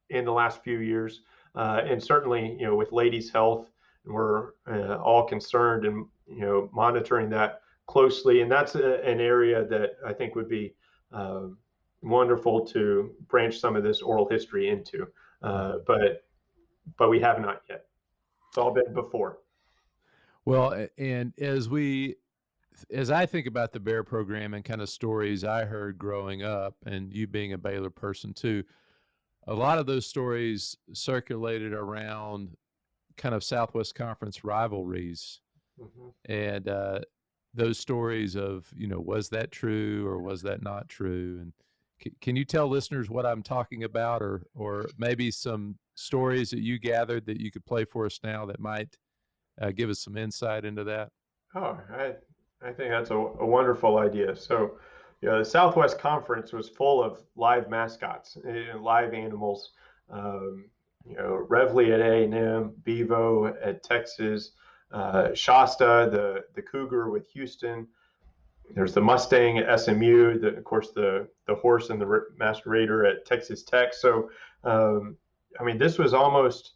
in the last few years, uh, and certainly, you know, with Lady's health, we're uh, all concerned and you know monitoring that closely, and that's a, an area that I think would be um, wonderful to branch some of this oral history into, uh, but but we have not yet. It's all been before. Well, and as we as I think about the Bear program and kind of stories I heard growing up, and you being a Baylor person too, a lot of those stories circulated around kind of Southwest Conference rivalries, mm-hmm. and uh, those stories of you know was that true or was that not true, and can you tell listeners what I'm talking about, or or maybe some stories that you gathered that you could play for us now that might uh, give us some insight into that? Oh, I I think that's a, a wonderful idea. So, you know, the Southwest Conference was full of live mascots, eh, live animals. Um, you know, Reveille at A&M, Bevo at Texas, uh, Shasta, the the Cougar with Houston. There's the Mustang at SMU, the, of course the the horse and the Masquerader at Texas Tech. So, um, I mean, this was almost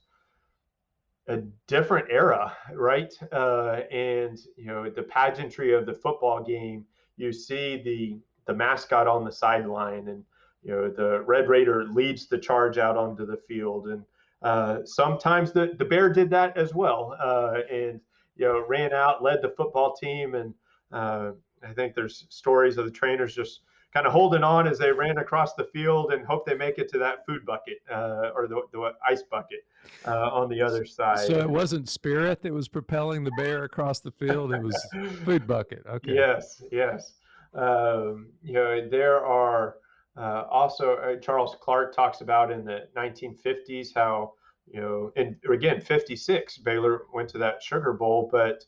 a different era, right? Uh, and you know the pageantry of the football game. You see the the mascot on the sideline, and you know the Red Raider leads the charge out onto the field, and uh, sometimes the the Bear did that as well, uh, and you know ran out, led the football team, and uh, I think there's stories of the trainers just kind of holding on as they ran across the field and hope they make it to that food bucket uh, or the, the ice bucket uh, on the other side. So it wasn't spirit that was propelling the bear across the field; it was food bucket. Okay. Yes, yes. Um, you know, there are uh, also uh, Charles Clark talks about in the 1950s how you know, and again, 56 Baylor went to that Sugar Bowl, but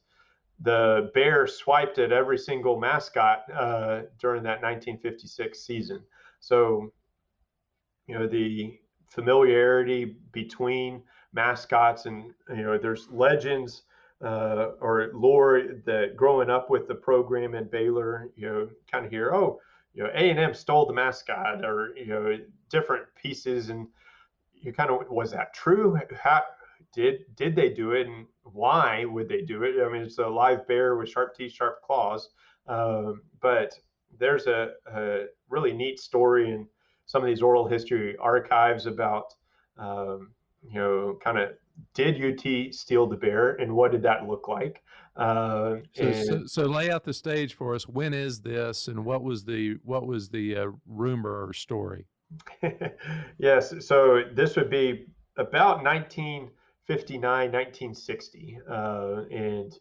the bear swiped at every single mascot uh, during that 1956 season. So, you know, the familiarity between mascots and, you know, there's legends uh, or lore that growing up with the program in Baylor, you know, kind of hear, oh, you know, A&M stole the mascot or, you know, different pieces. And you kind of, was that true? How, did did they do it and why would they do it? I mean, it's a live bear with sharp teeth, sharp claws. Um, but there's a, a, really neat story in some of these oral history archives about, um, you know, kind of did UT steal the bear and what did that look like? Uh, so, so, so, lay out the stage for us. When is this, and what was the what was the uh, rumor or story? yes, so this would be about 19- 59, 1960. Uh, and,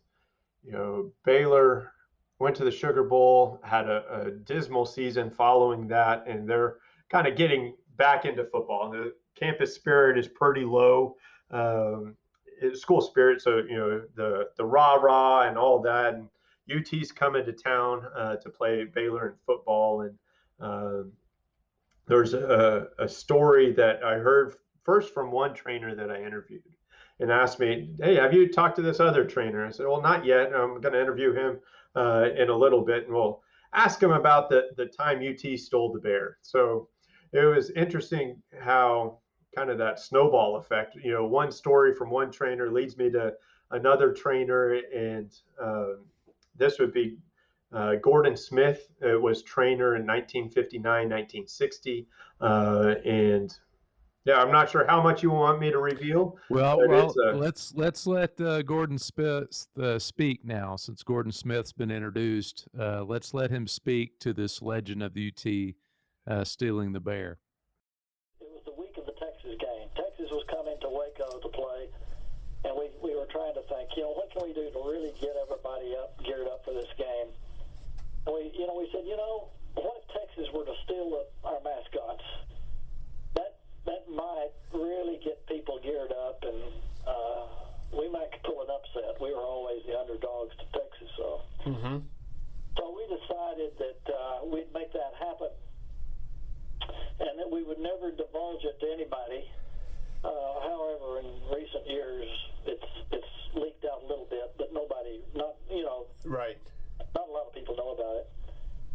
you know, Baylor went to the Sugar Bowl, had a, a dismal season following that, and they're kind of getting back into football. And The campus spirit is pretty low. Um, school spirit, so you know the the rah rah and all that, and UT's coming to town uh, to play Baylor in football, and um, there's a, a story that I heard first from one trainer that I interviewed, and asked me, "Hey, have you talked to this other trainer?" I said, "Well, not yet. I'm going to interview him uh, in a little bit, and we'll ask him about the the time UT stole the bear." So it was interesting how kind of that snowball effect. You know, one story from one trainer leads me to another trainer, and uh, this would be uh, Gordon Smith uh, was trainer in 1959, 1960, uh, and yeah, I'm not sure how much you want me to reveal. Well, well, a, let's let's let uh, Gordon Smith uh, speak now, since Gordon Smith's been introduced. Uh, let's let him speak to this legend of the UT uh, stealing the bear. It was the week of the Texas game. Texas was coming to Waco to play, and we we were trying to think, you know, what can we do to really get everybody up, geared up for this game? And we, you know, we said, you know, what if Texas were to steal the, our mascots? That might really get people geared up, and uh, we might pull an upset. We were always the underdogs to Texas, so. Mm-hmm. So we decided that uh, we'd make that happen, and that we would never divulge it to anybody. Uh, however, in recent years, it's it's leaked out a little bit, but nobody, not you know, right. Not a lot of people know about it.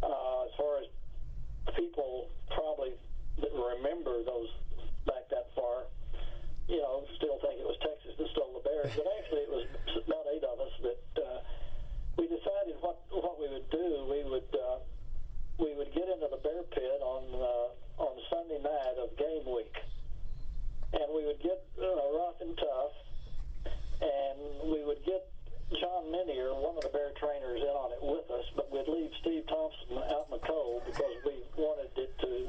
Uh, as far as people probably that remember those back that far, you know, still think it was Texas that stole the Bears. But actually, it was about eight of us that uh, we decided what what we would do. We would uh, we would get into the bear pit on uh, on Sunday night of game week, and we would get uh, rough and tough, and we would get John Minier, one of the bear trainers, in on it with us, but we'd leave Steve Thompson out in the cold because we wanted it to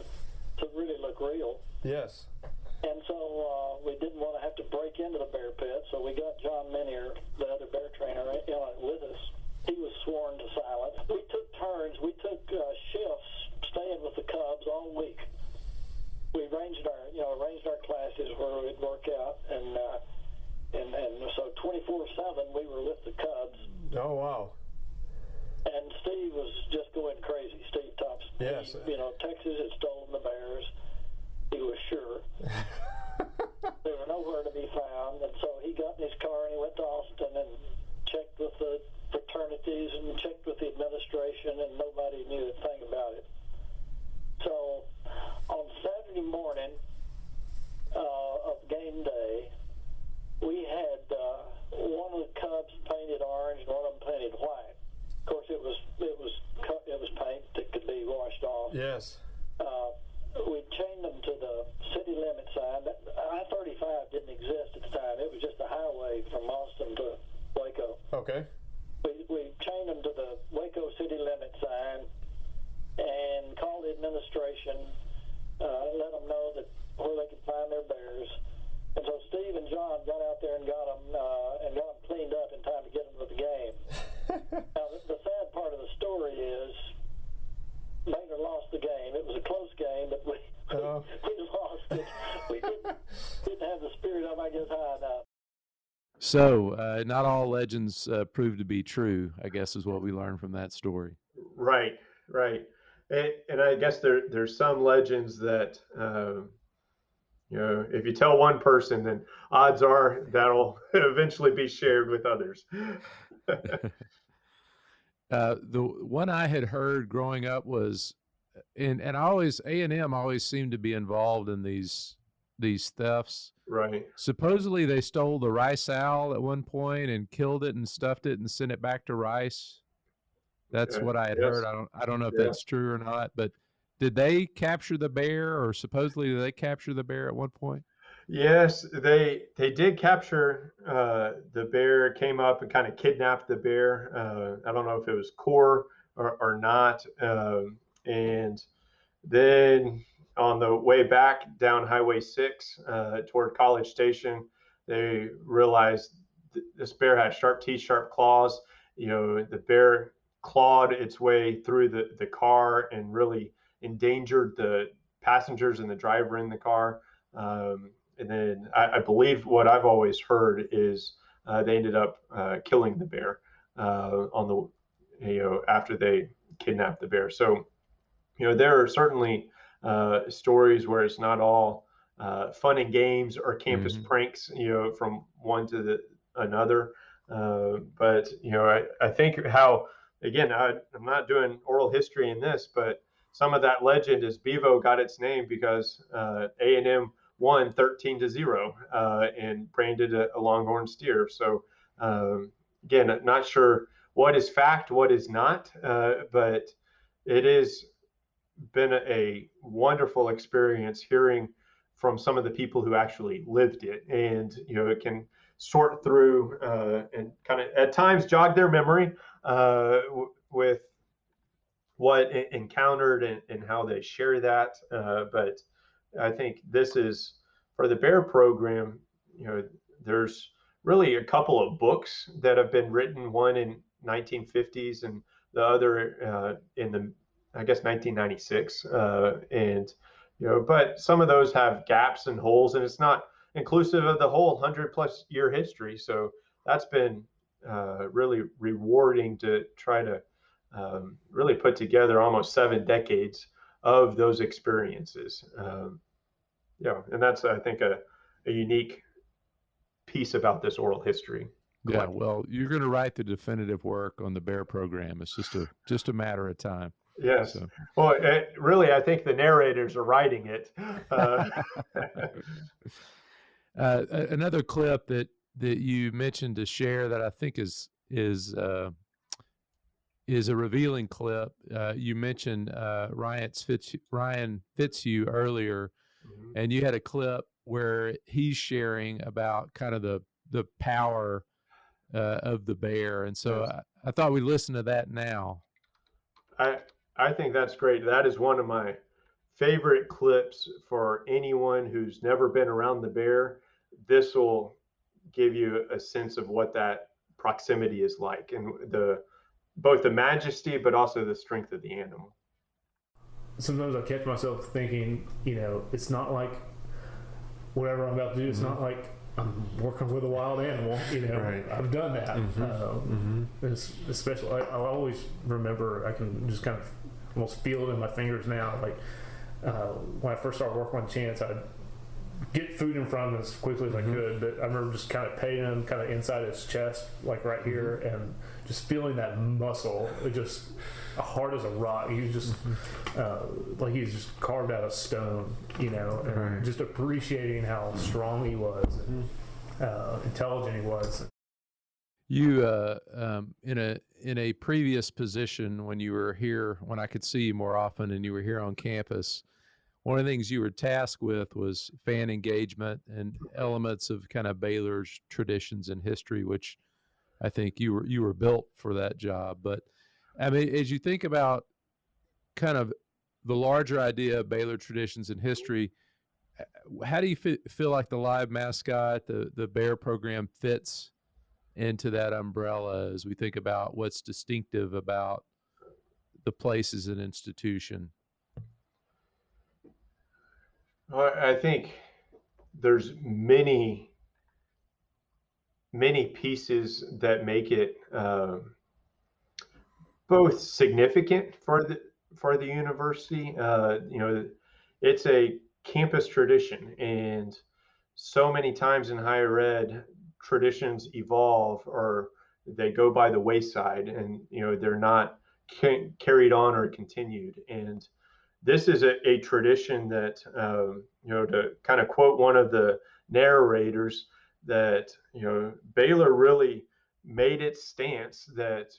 to really look real. Yes. And so uh, we didn't want to have to break into the bear pit, so we got John Minier, the other bear trainer, in on it with us. He was sworn to silence. We took turns. We took uh, shifts staying with the Cubs all week. We arranged our, you know, arranged our classes where we'd work out, and uh, and and so 24/7 we were with the Cubs. Oh wow! And Steve was just going crazy. Steve Thompson. Yes. He, you know, Texas had stolen the Bears. He was sure. they were nowhere to be found, and so he got in his car and he went to Austin and checked with the fraternities and checked with the administration, and nobody knew a thing about it. So on Saturday morning uh, of game day, we had uh, one of the Cubs painted orange and one of them painted white. Of course, it was it was it was paint that could be washed off. Yes. Uh, we chained them to the city limit sign. I-35 didn't exist at the time. It was just a highway from Austin to Waco. Okay. We, we chained them to the Waco city limit sign and called the administration, uh, let them know that where they could find their bears. And so Steve and John got out there and got them uh, and got them cleaned up in time to get them to the game. now the, the sad part of the story is Baylor lost the game. It was a close game, but we uh, we lost it. We didn't, didn't have the spirit of, I guess, high enough. So, uh, not all legends uh, prove to be true. I guess is what we learned from that story. Right, right, and, and I guess there there's some legends that uh, you know, if you tell one person, then odds are that'll eventually be shared with others. uh, the one I had heard growing up was, and and I always A and M always seemed to be involved in these these thefts. Right. Supposedly they stole the rice owl at one point and killed it and stuffed it and sent it back to Rice. That's what I had yes. heard. I don't I don't know if yeah. that's true or not, but did they capture the bear, or supposedly did they capture the bear at one point? Yes, they they did capture uh, the bear. Came up and kind of kidnapped the bear. Uh, I don't know if it was core or, or not. Um, and then on the way back down Highway Six uh, toward College Station, they realized th- this bear had sharp teeth, sharp claws. You know, the bear clawed its way through the the car and really endangered the passengers and the driver in the car. Um, and then I, I, believe what I've always heard is uh, they ended up uh, killing the bear uh, on the you know, after they kidnapped the bear. So, you know, there are certainly uh, stories where it's not all uh, fun and games or campus Mhm. pranks, you know, from one to the another. Uh, but you know, I, I think how again, I, I'm not doing oral history in this, but some of that legend is Bevo got its name because uh, A and M won 13 to zero uh, and branded a, a Longhorn steer. So um, again, not sure what is fact, what is not, uh, but it is been a, wonderful experience hearing from some of the people who actually lived it, and you know, it can sort through uh, and kind of at times jog their memory uh, w- with what encountered and, and how they share that. Uh, but I think this is for the Bear program. You know, there's really a couple of books that have been written. One in 1950s and the other uh, in the I guess 1996. Uh, and you know, but some of those have gaps and holes, and it's not inclusive of the whole 100 plus year history. So that's been uh, really rewarding to try to um, really put together almost seven decades of those experiences. Um, yeah, and that's I think a, a unique piece about this oral history. Yeah, well, you're going to write the definitive work on the Bear program. It's just a just a matter of time. Yes. So, Well, it, really, I think the narrators are writing it. Uh, uh, another clip that that you mentioned to share that I think is is uh, is a revealing clip. Uh, you mentioned uh, Ryan Fitz Ryan Fitzhugh earlier, Mhm. and you had a clip where he's sharing about kind of the the power uh, of the bear, and so Yes. I, I thought we'd listen to that now. I I think that's great. That is one of my favorite clips for anyone who's never been around the bear. This will give you a sense of what that proximity is like and the both the majesty but also the strength of the animal. sometimes I catch myself thinking, you know, it's not like whatever I'm about to do. It's not like I'm working with a wild animal. You know, Right. I've done that. Mhm. Um, it's, especially, I, I always remember. I can just kind of almost feel it in my fingers now. Like uh, when I first started working with Chance, I'd get food in front of him as quickly as I could. But I remember just kind of patting him, kind of inside his chest, like right here, and just feeling that muscle. It just hard as a rock. He was just uh, like he was just carved out of stone, you know, and Right. just appreciating how strong he was, and uh, intelligent he was. You uh, um, in a in a previous position when you were here, when I could see you more often, and you were here on campus. One of the things you were tasked with was fan engagement and elements of kind of Baylor's traditions and history, which I think you were you were built for that job. But I mean, as you think about kind of the larger idea of Baylor traditions and history, how do you fe- feel like the live mascot, the the Bear program fits into that umbrella as we think about what's distinctive about the place as an institution? I think there's many, many pieces that make it um, both significant for the for the university. Uh, you know, it's a campus tradition, and so many times in higher ed, traditions evolve or they go by the wayside, and you know they're not ca- carried on or continued. And this is a, a tradition that um, you know to kind of quote one of the narrators that you know Baylor really made its stance that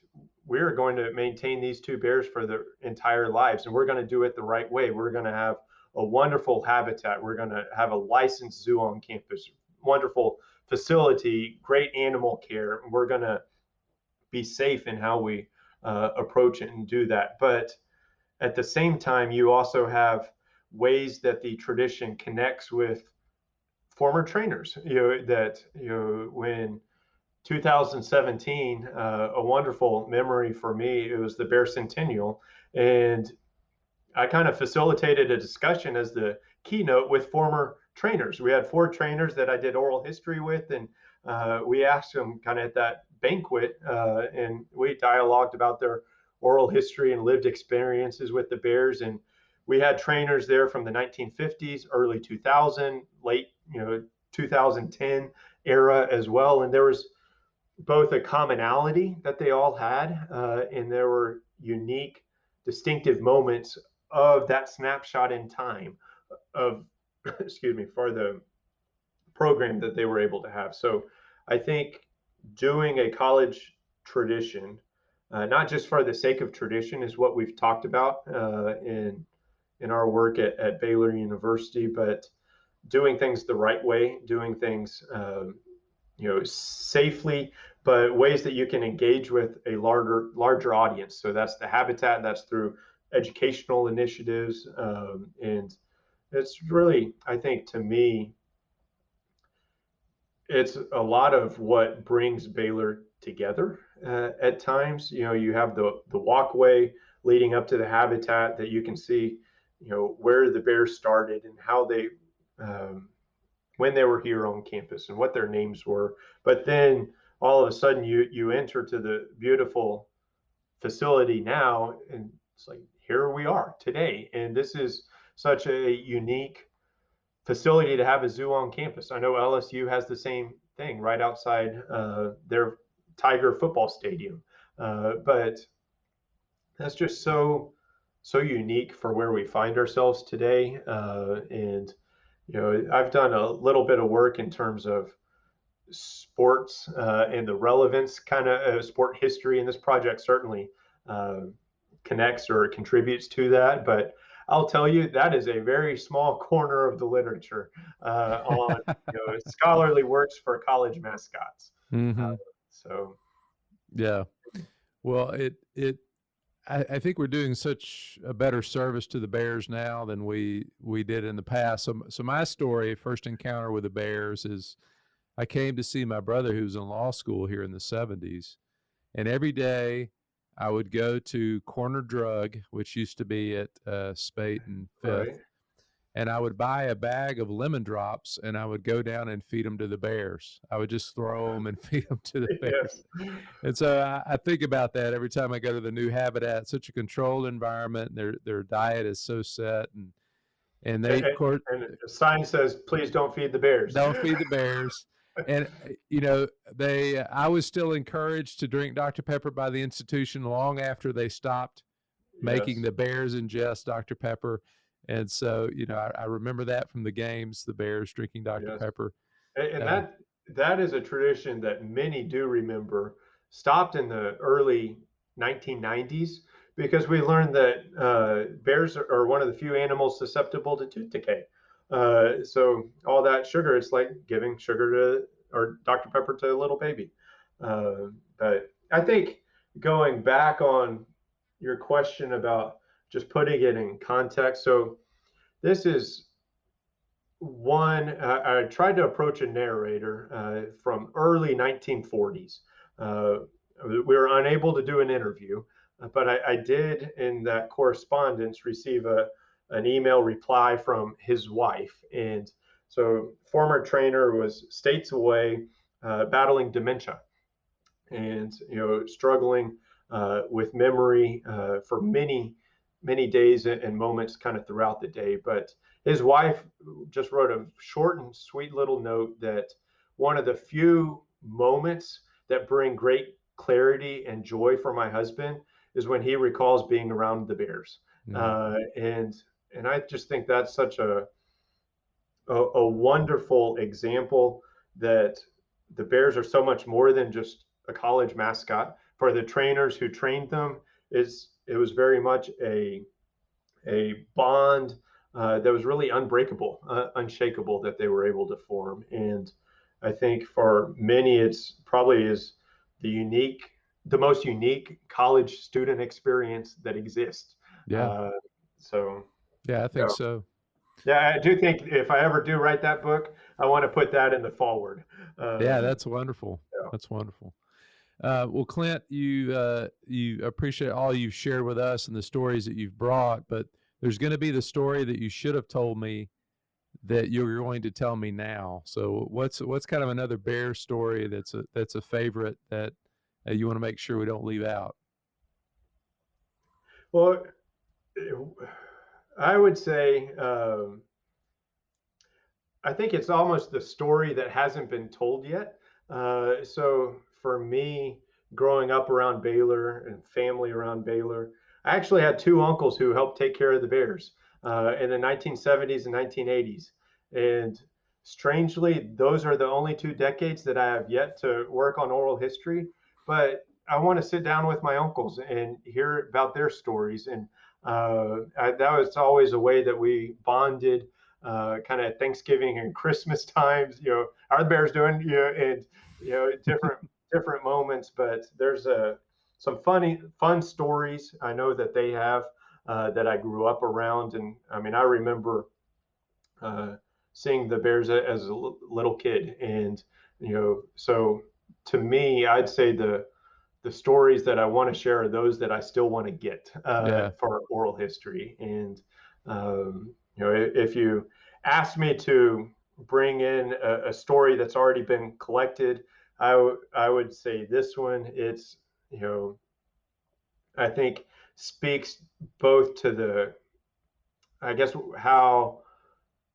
we're going to maintain these two bears for their entire lives and we're going to do it the right way. We're going to have a wonderful habitat. We're going to have a licensed zoo on campus. Wonderful facility great animal care we're going to be safe in how we uh, approach it and do that but at the same time, you also have ways that the tradition connects with former trainers. You know that you know when 2017, uh, a wonderful memory for me. It was the Bear Centennial, and I kind of facilitated a discussion as the keynote with former trainers. We had four trainers that I did oral history with, and uh, we asked them kind of at that banquet, uh, and we dialogued about their oral history and lived experiences with the Bears. And we had trainers there from the 1950s, early 2000, late you know 2010 era as well. And there was both a commonality that they all had, uh, and there were unique, distinctive moments of that snapshot in time of, excuse me, for the program that they were able to have. So I think doing a college tradition, uh, not just for the sake of tradition, is what we've talked about uh, in in our work at, at Baylor University, but doing things the right way, doing things um, you know safely but ways that you can engage with a larger larger audience so that's the habitat that's through educational initiatives um, and it's really i think to me it's a lot of what brings baylor together uh, at times you know you have the the walkway leading up to the habitat that you can see you know where the bears started and how they um, when they were here on campus and what their names were. But then all of a sudden you you enter to the beautiful facility now and it's like here we are today and this is such a unique facility to have a zoo on campus. I know LSU has the same thing right outside uh, their Tiger football stadium, uh, but that's just so so unique for where we find ourselves today, uh, and you know, I've done a little bit of work in terms of sports uh, and the relevance kind of uh, sport history, and this project certainly uh, connects or contributes to that. But I'll tell you that is a very small corner of the literature uh, on you know, scholarly works for college mascots. Mm-hmm. Uh, so, yeah, well, it it I, I, think we're doing such a better service to the Bears now than we we did in the past. So, so my story, first encounter with the Bears, is I came to see my brother who was in law school here in the '70s, and every day I would go to Corner Drug, which used to be at uh, Speight and Fifth, right and I would buy a bag of lemon drops and I would go down and feed them to the bears. I would just throw them and feed them to the bears. Yes. And so I, I, think about that every time I go to the new habitat. Such a controlled environment. Their their diet is so set and and they and, of course and the sign says please don't feed the bears. Don't feed the bears. And you know they I was still encouraged to drink Dr Pepper by the institution long after they stopped yes. making the bears ingest Dr Pepper and so, you know, I, I remember that from the games, the Bears drinking Dr. Yes. Pepper. And, and uh, that that is a tradition that many do remember. Stopped in the early 1990s because we learned that uh, bears are, are, one of the few animals susceptible to tooth decay. Uh, so all that sugar, it's like giving sugar to or Dr. Pepper to a little baby. Uh, but I think going back on your question about just putting it in context. So this is one, uh, I tried to approach a narrator uh, from early 1940s. Uh, we were unable to do an interview, but I, I, did in that correspondence receive a, an email reply from his wife. And so former trainer was states away uh, battling dementia and, you know, struggling uh, with memory uh, for many many days and moments kind of throughout the day. But his wife just wrote a short and sweet little note that one of the few moments that bring great clarity and joy for my husband is when he recalls being around the Bears. Mm-hmm. Uh, and and I just think that's such a, a a wonderful example that the Bears are so much more than just a college mascot. For the trainers who trained them, is it was very much a a bond uh, that was really unbreakable, uh, unshakable that they were able to form. And I think for many, it's probably is the unique, the most unique college student experience that exists. Yeah. Uh, so. Yeah, I think so. so. Yeah, I do think if I ever do write that book, I want to put that in the foreword. yeah, that's wonderful. Yeah. That's wonderful. Uh, well, Clint, you uh, you appreciate all you've shared with us and the stories that you've brought, but there's going to be the story that you should have told me that you're going to tell me now. So, what's what's kind of another bear story that's a that's a favorite that uh, you want to make sure we don't leave out? Well, I would say um, I think it's almost the story that hasn't been told yet. Uh, so for me, growing up around Baylor and family around Baylor, I actually had two uncles who helped take care of the Bears uh, in the 1970s and 1980s. And strangely, those are the only two decades that I have yet to work on oral history. But I want to sit down with my uncles and hear about their stories. And uh, I, that was always a way that we bonded, uh, kind of Thanksgiving and Christmas times. You know, how are the Bears doing? You know, and you know, different different moments. But there's a some funny fun stories I know that they have uh, that I grew up around, and I mean, I remember uh, seeing the Bears as a little kid, and you know, so to me, I'd say the the stories that I want to share are those that I still want to get uh, yeah. for oral history. And um, you know, if you ask me to bring in a, a story that's already been collected, I, w- I would say this one. It's you know, I think speaks both to the, I guess how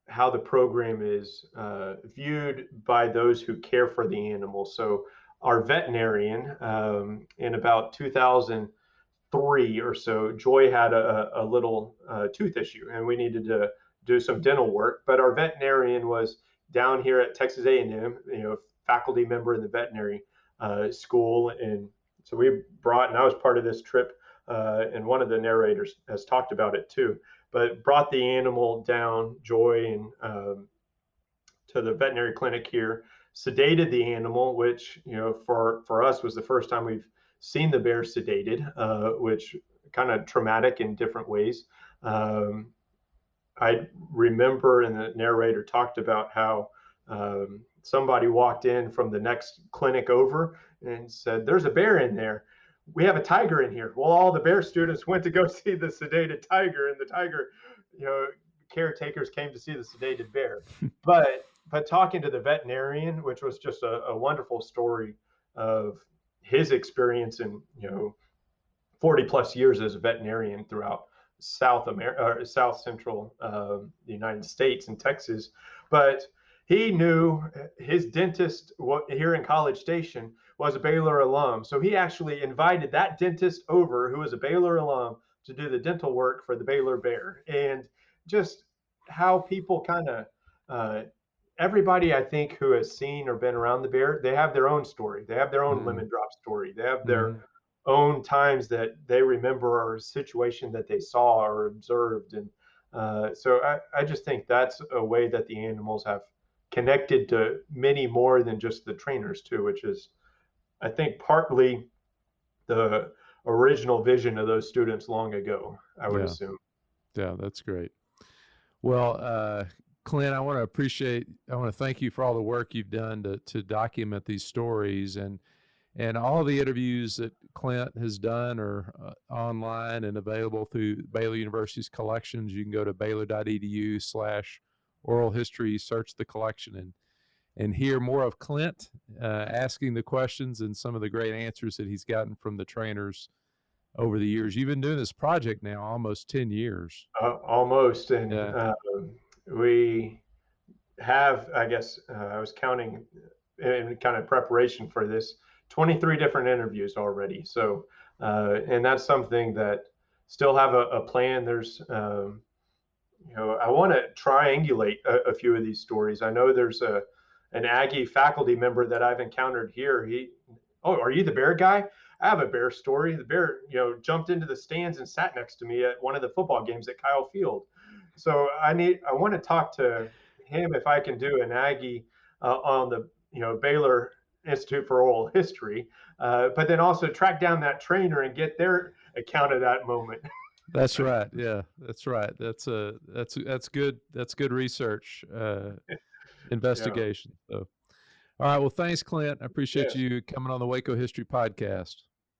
how the program is uh, viewed by those who care for the animals. So our veterinarian um, in about 2003 or so, Joy had a, a little uh, tooth issue and we needed to do some dental work. But our veterinarian was down here at Texas A&M, you know, faculty member in the veterinary uh, school. And so we brought, and I was part of this trip, uh, and one of the narrators has talked about it too, but brought the animal down, Joy, and um, to the veterinary clinic here sedated the animal, which you know for for us was the first time we've seen the bear sedated, uh, which kind of traumatic in different ways. Um, I remember, and the narrator talked about how um, somebody walked in from the next clinic over and said, "There's a bear in there." We have a tiger in here. Well, all the bear students went to go see the sedated tiger, and the tiger, you know, caretakers came to see the sedated bear. but but talking to the veterinarian, which was just a, a wonderful story of his experience in you know 40 plus years as a veterinarian throughout South America, South Central uh, the United States and Texas, but he knew his dentist here in College Station was a Baylor alum, so he actually invited that dentist over, who was a Baylor alum, to do the dental work for the Baylor Bear, and just how people kind of uh, everybody I think who has seen or been around the bear, they have their own story. They have their own mm. lemon drop story. They have their mm. own times that they remember or a situation that they saw or observed. And uh, so I, I just think that's a way that the animals have connected to many more than just the trainers too, which is I think partly the original vision of those students long ago, I would yeah. assume. Yeah, that's great. Well, uh, Clint, I want to appreciate, I want to thank you for all the work you've done to, to document these stories and and all the interviews that Clint has done are uh, online and available through Baylor University's collections. You can go to baylor.edu slash oral history, search the collection and and hear more of Clint uh, asking the questions and some of the great answers that he's gotten from the trainers over the years. You've been doing this project now almost 10 years. Uh, almost. And yeah. We have, I guess, uh, I was counting in kind of preparation for this, 23 different interviews already. So, uh, and that's something that still have a, a plan. There's, um, you know, I want to triangulate a, a, few of these stories. I know there's a an Aggie faculty member that I've encountered here. He, oh, are you the bear guy? I have a bear story. The bear, you know, jumped into the stands and sat next to me at one of the football games at Kyle Field so I need I want to talk to him if I can do an Aggie uh, on the you know Baylor Institute for Oral History, uh, but then also track down that trainer and get their account of that moment. That's right. Yeah, that's right. That's a that's that's good. That's good research, uh, investigation. Yeah. So, all right. Well, thanks, Clint. I appreciate yes. you coming on the Waco History Podcast.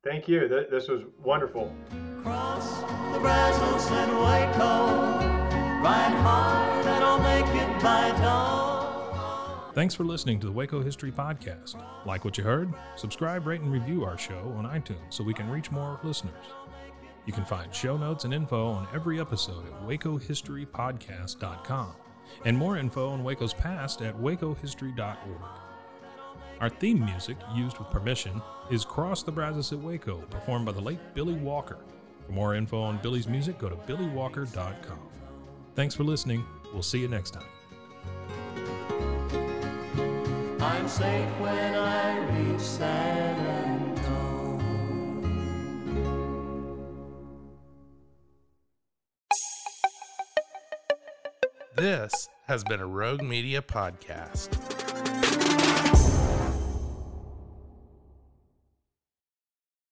Thank you. This was wonderful. Cross the Brazos and Waco. Ride hard I'll make it. Thanks for listening to the Waco History Podcast. Like what you heard? Subscribe, rate, and review our show on iTunes so we can reach more listeners. You can find show notes and info on every episode at wacohistorypodcast.com and more info on Waco's past at wacohistory.org. Our theme music, used with permission, is Cross the Brazos at Waco, performed by the late Billy Walker. For more info on Billy's music, go to billywalker.com. Thanks for listening. We'll see you next time. I'm safe when I reach San Antone. This has been a Rogue Media podcast.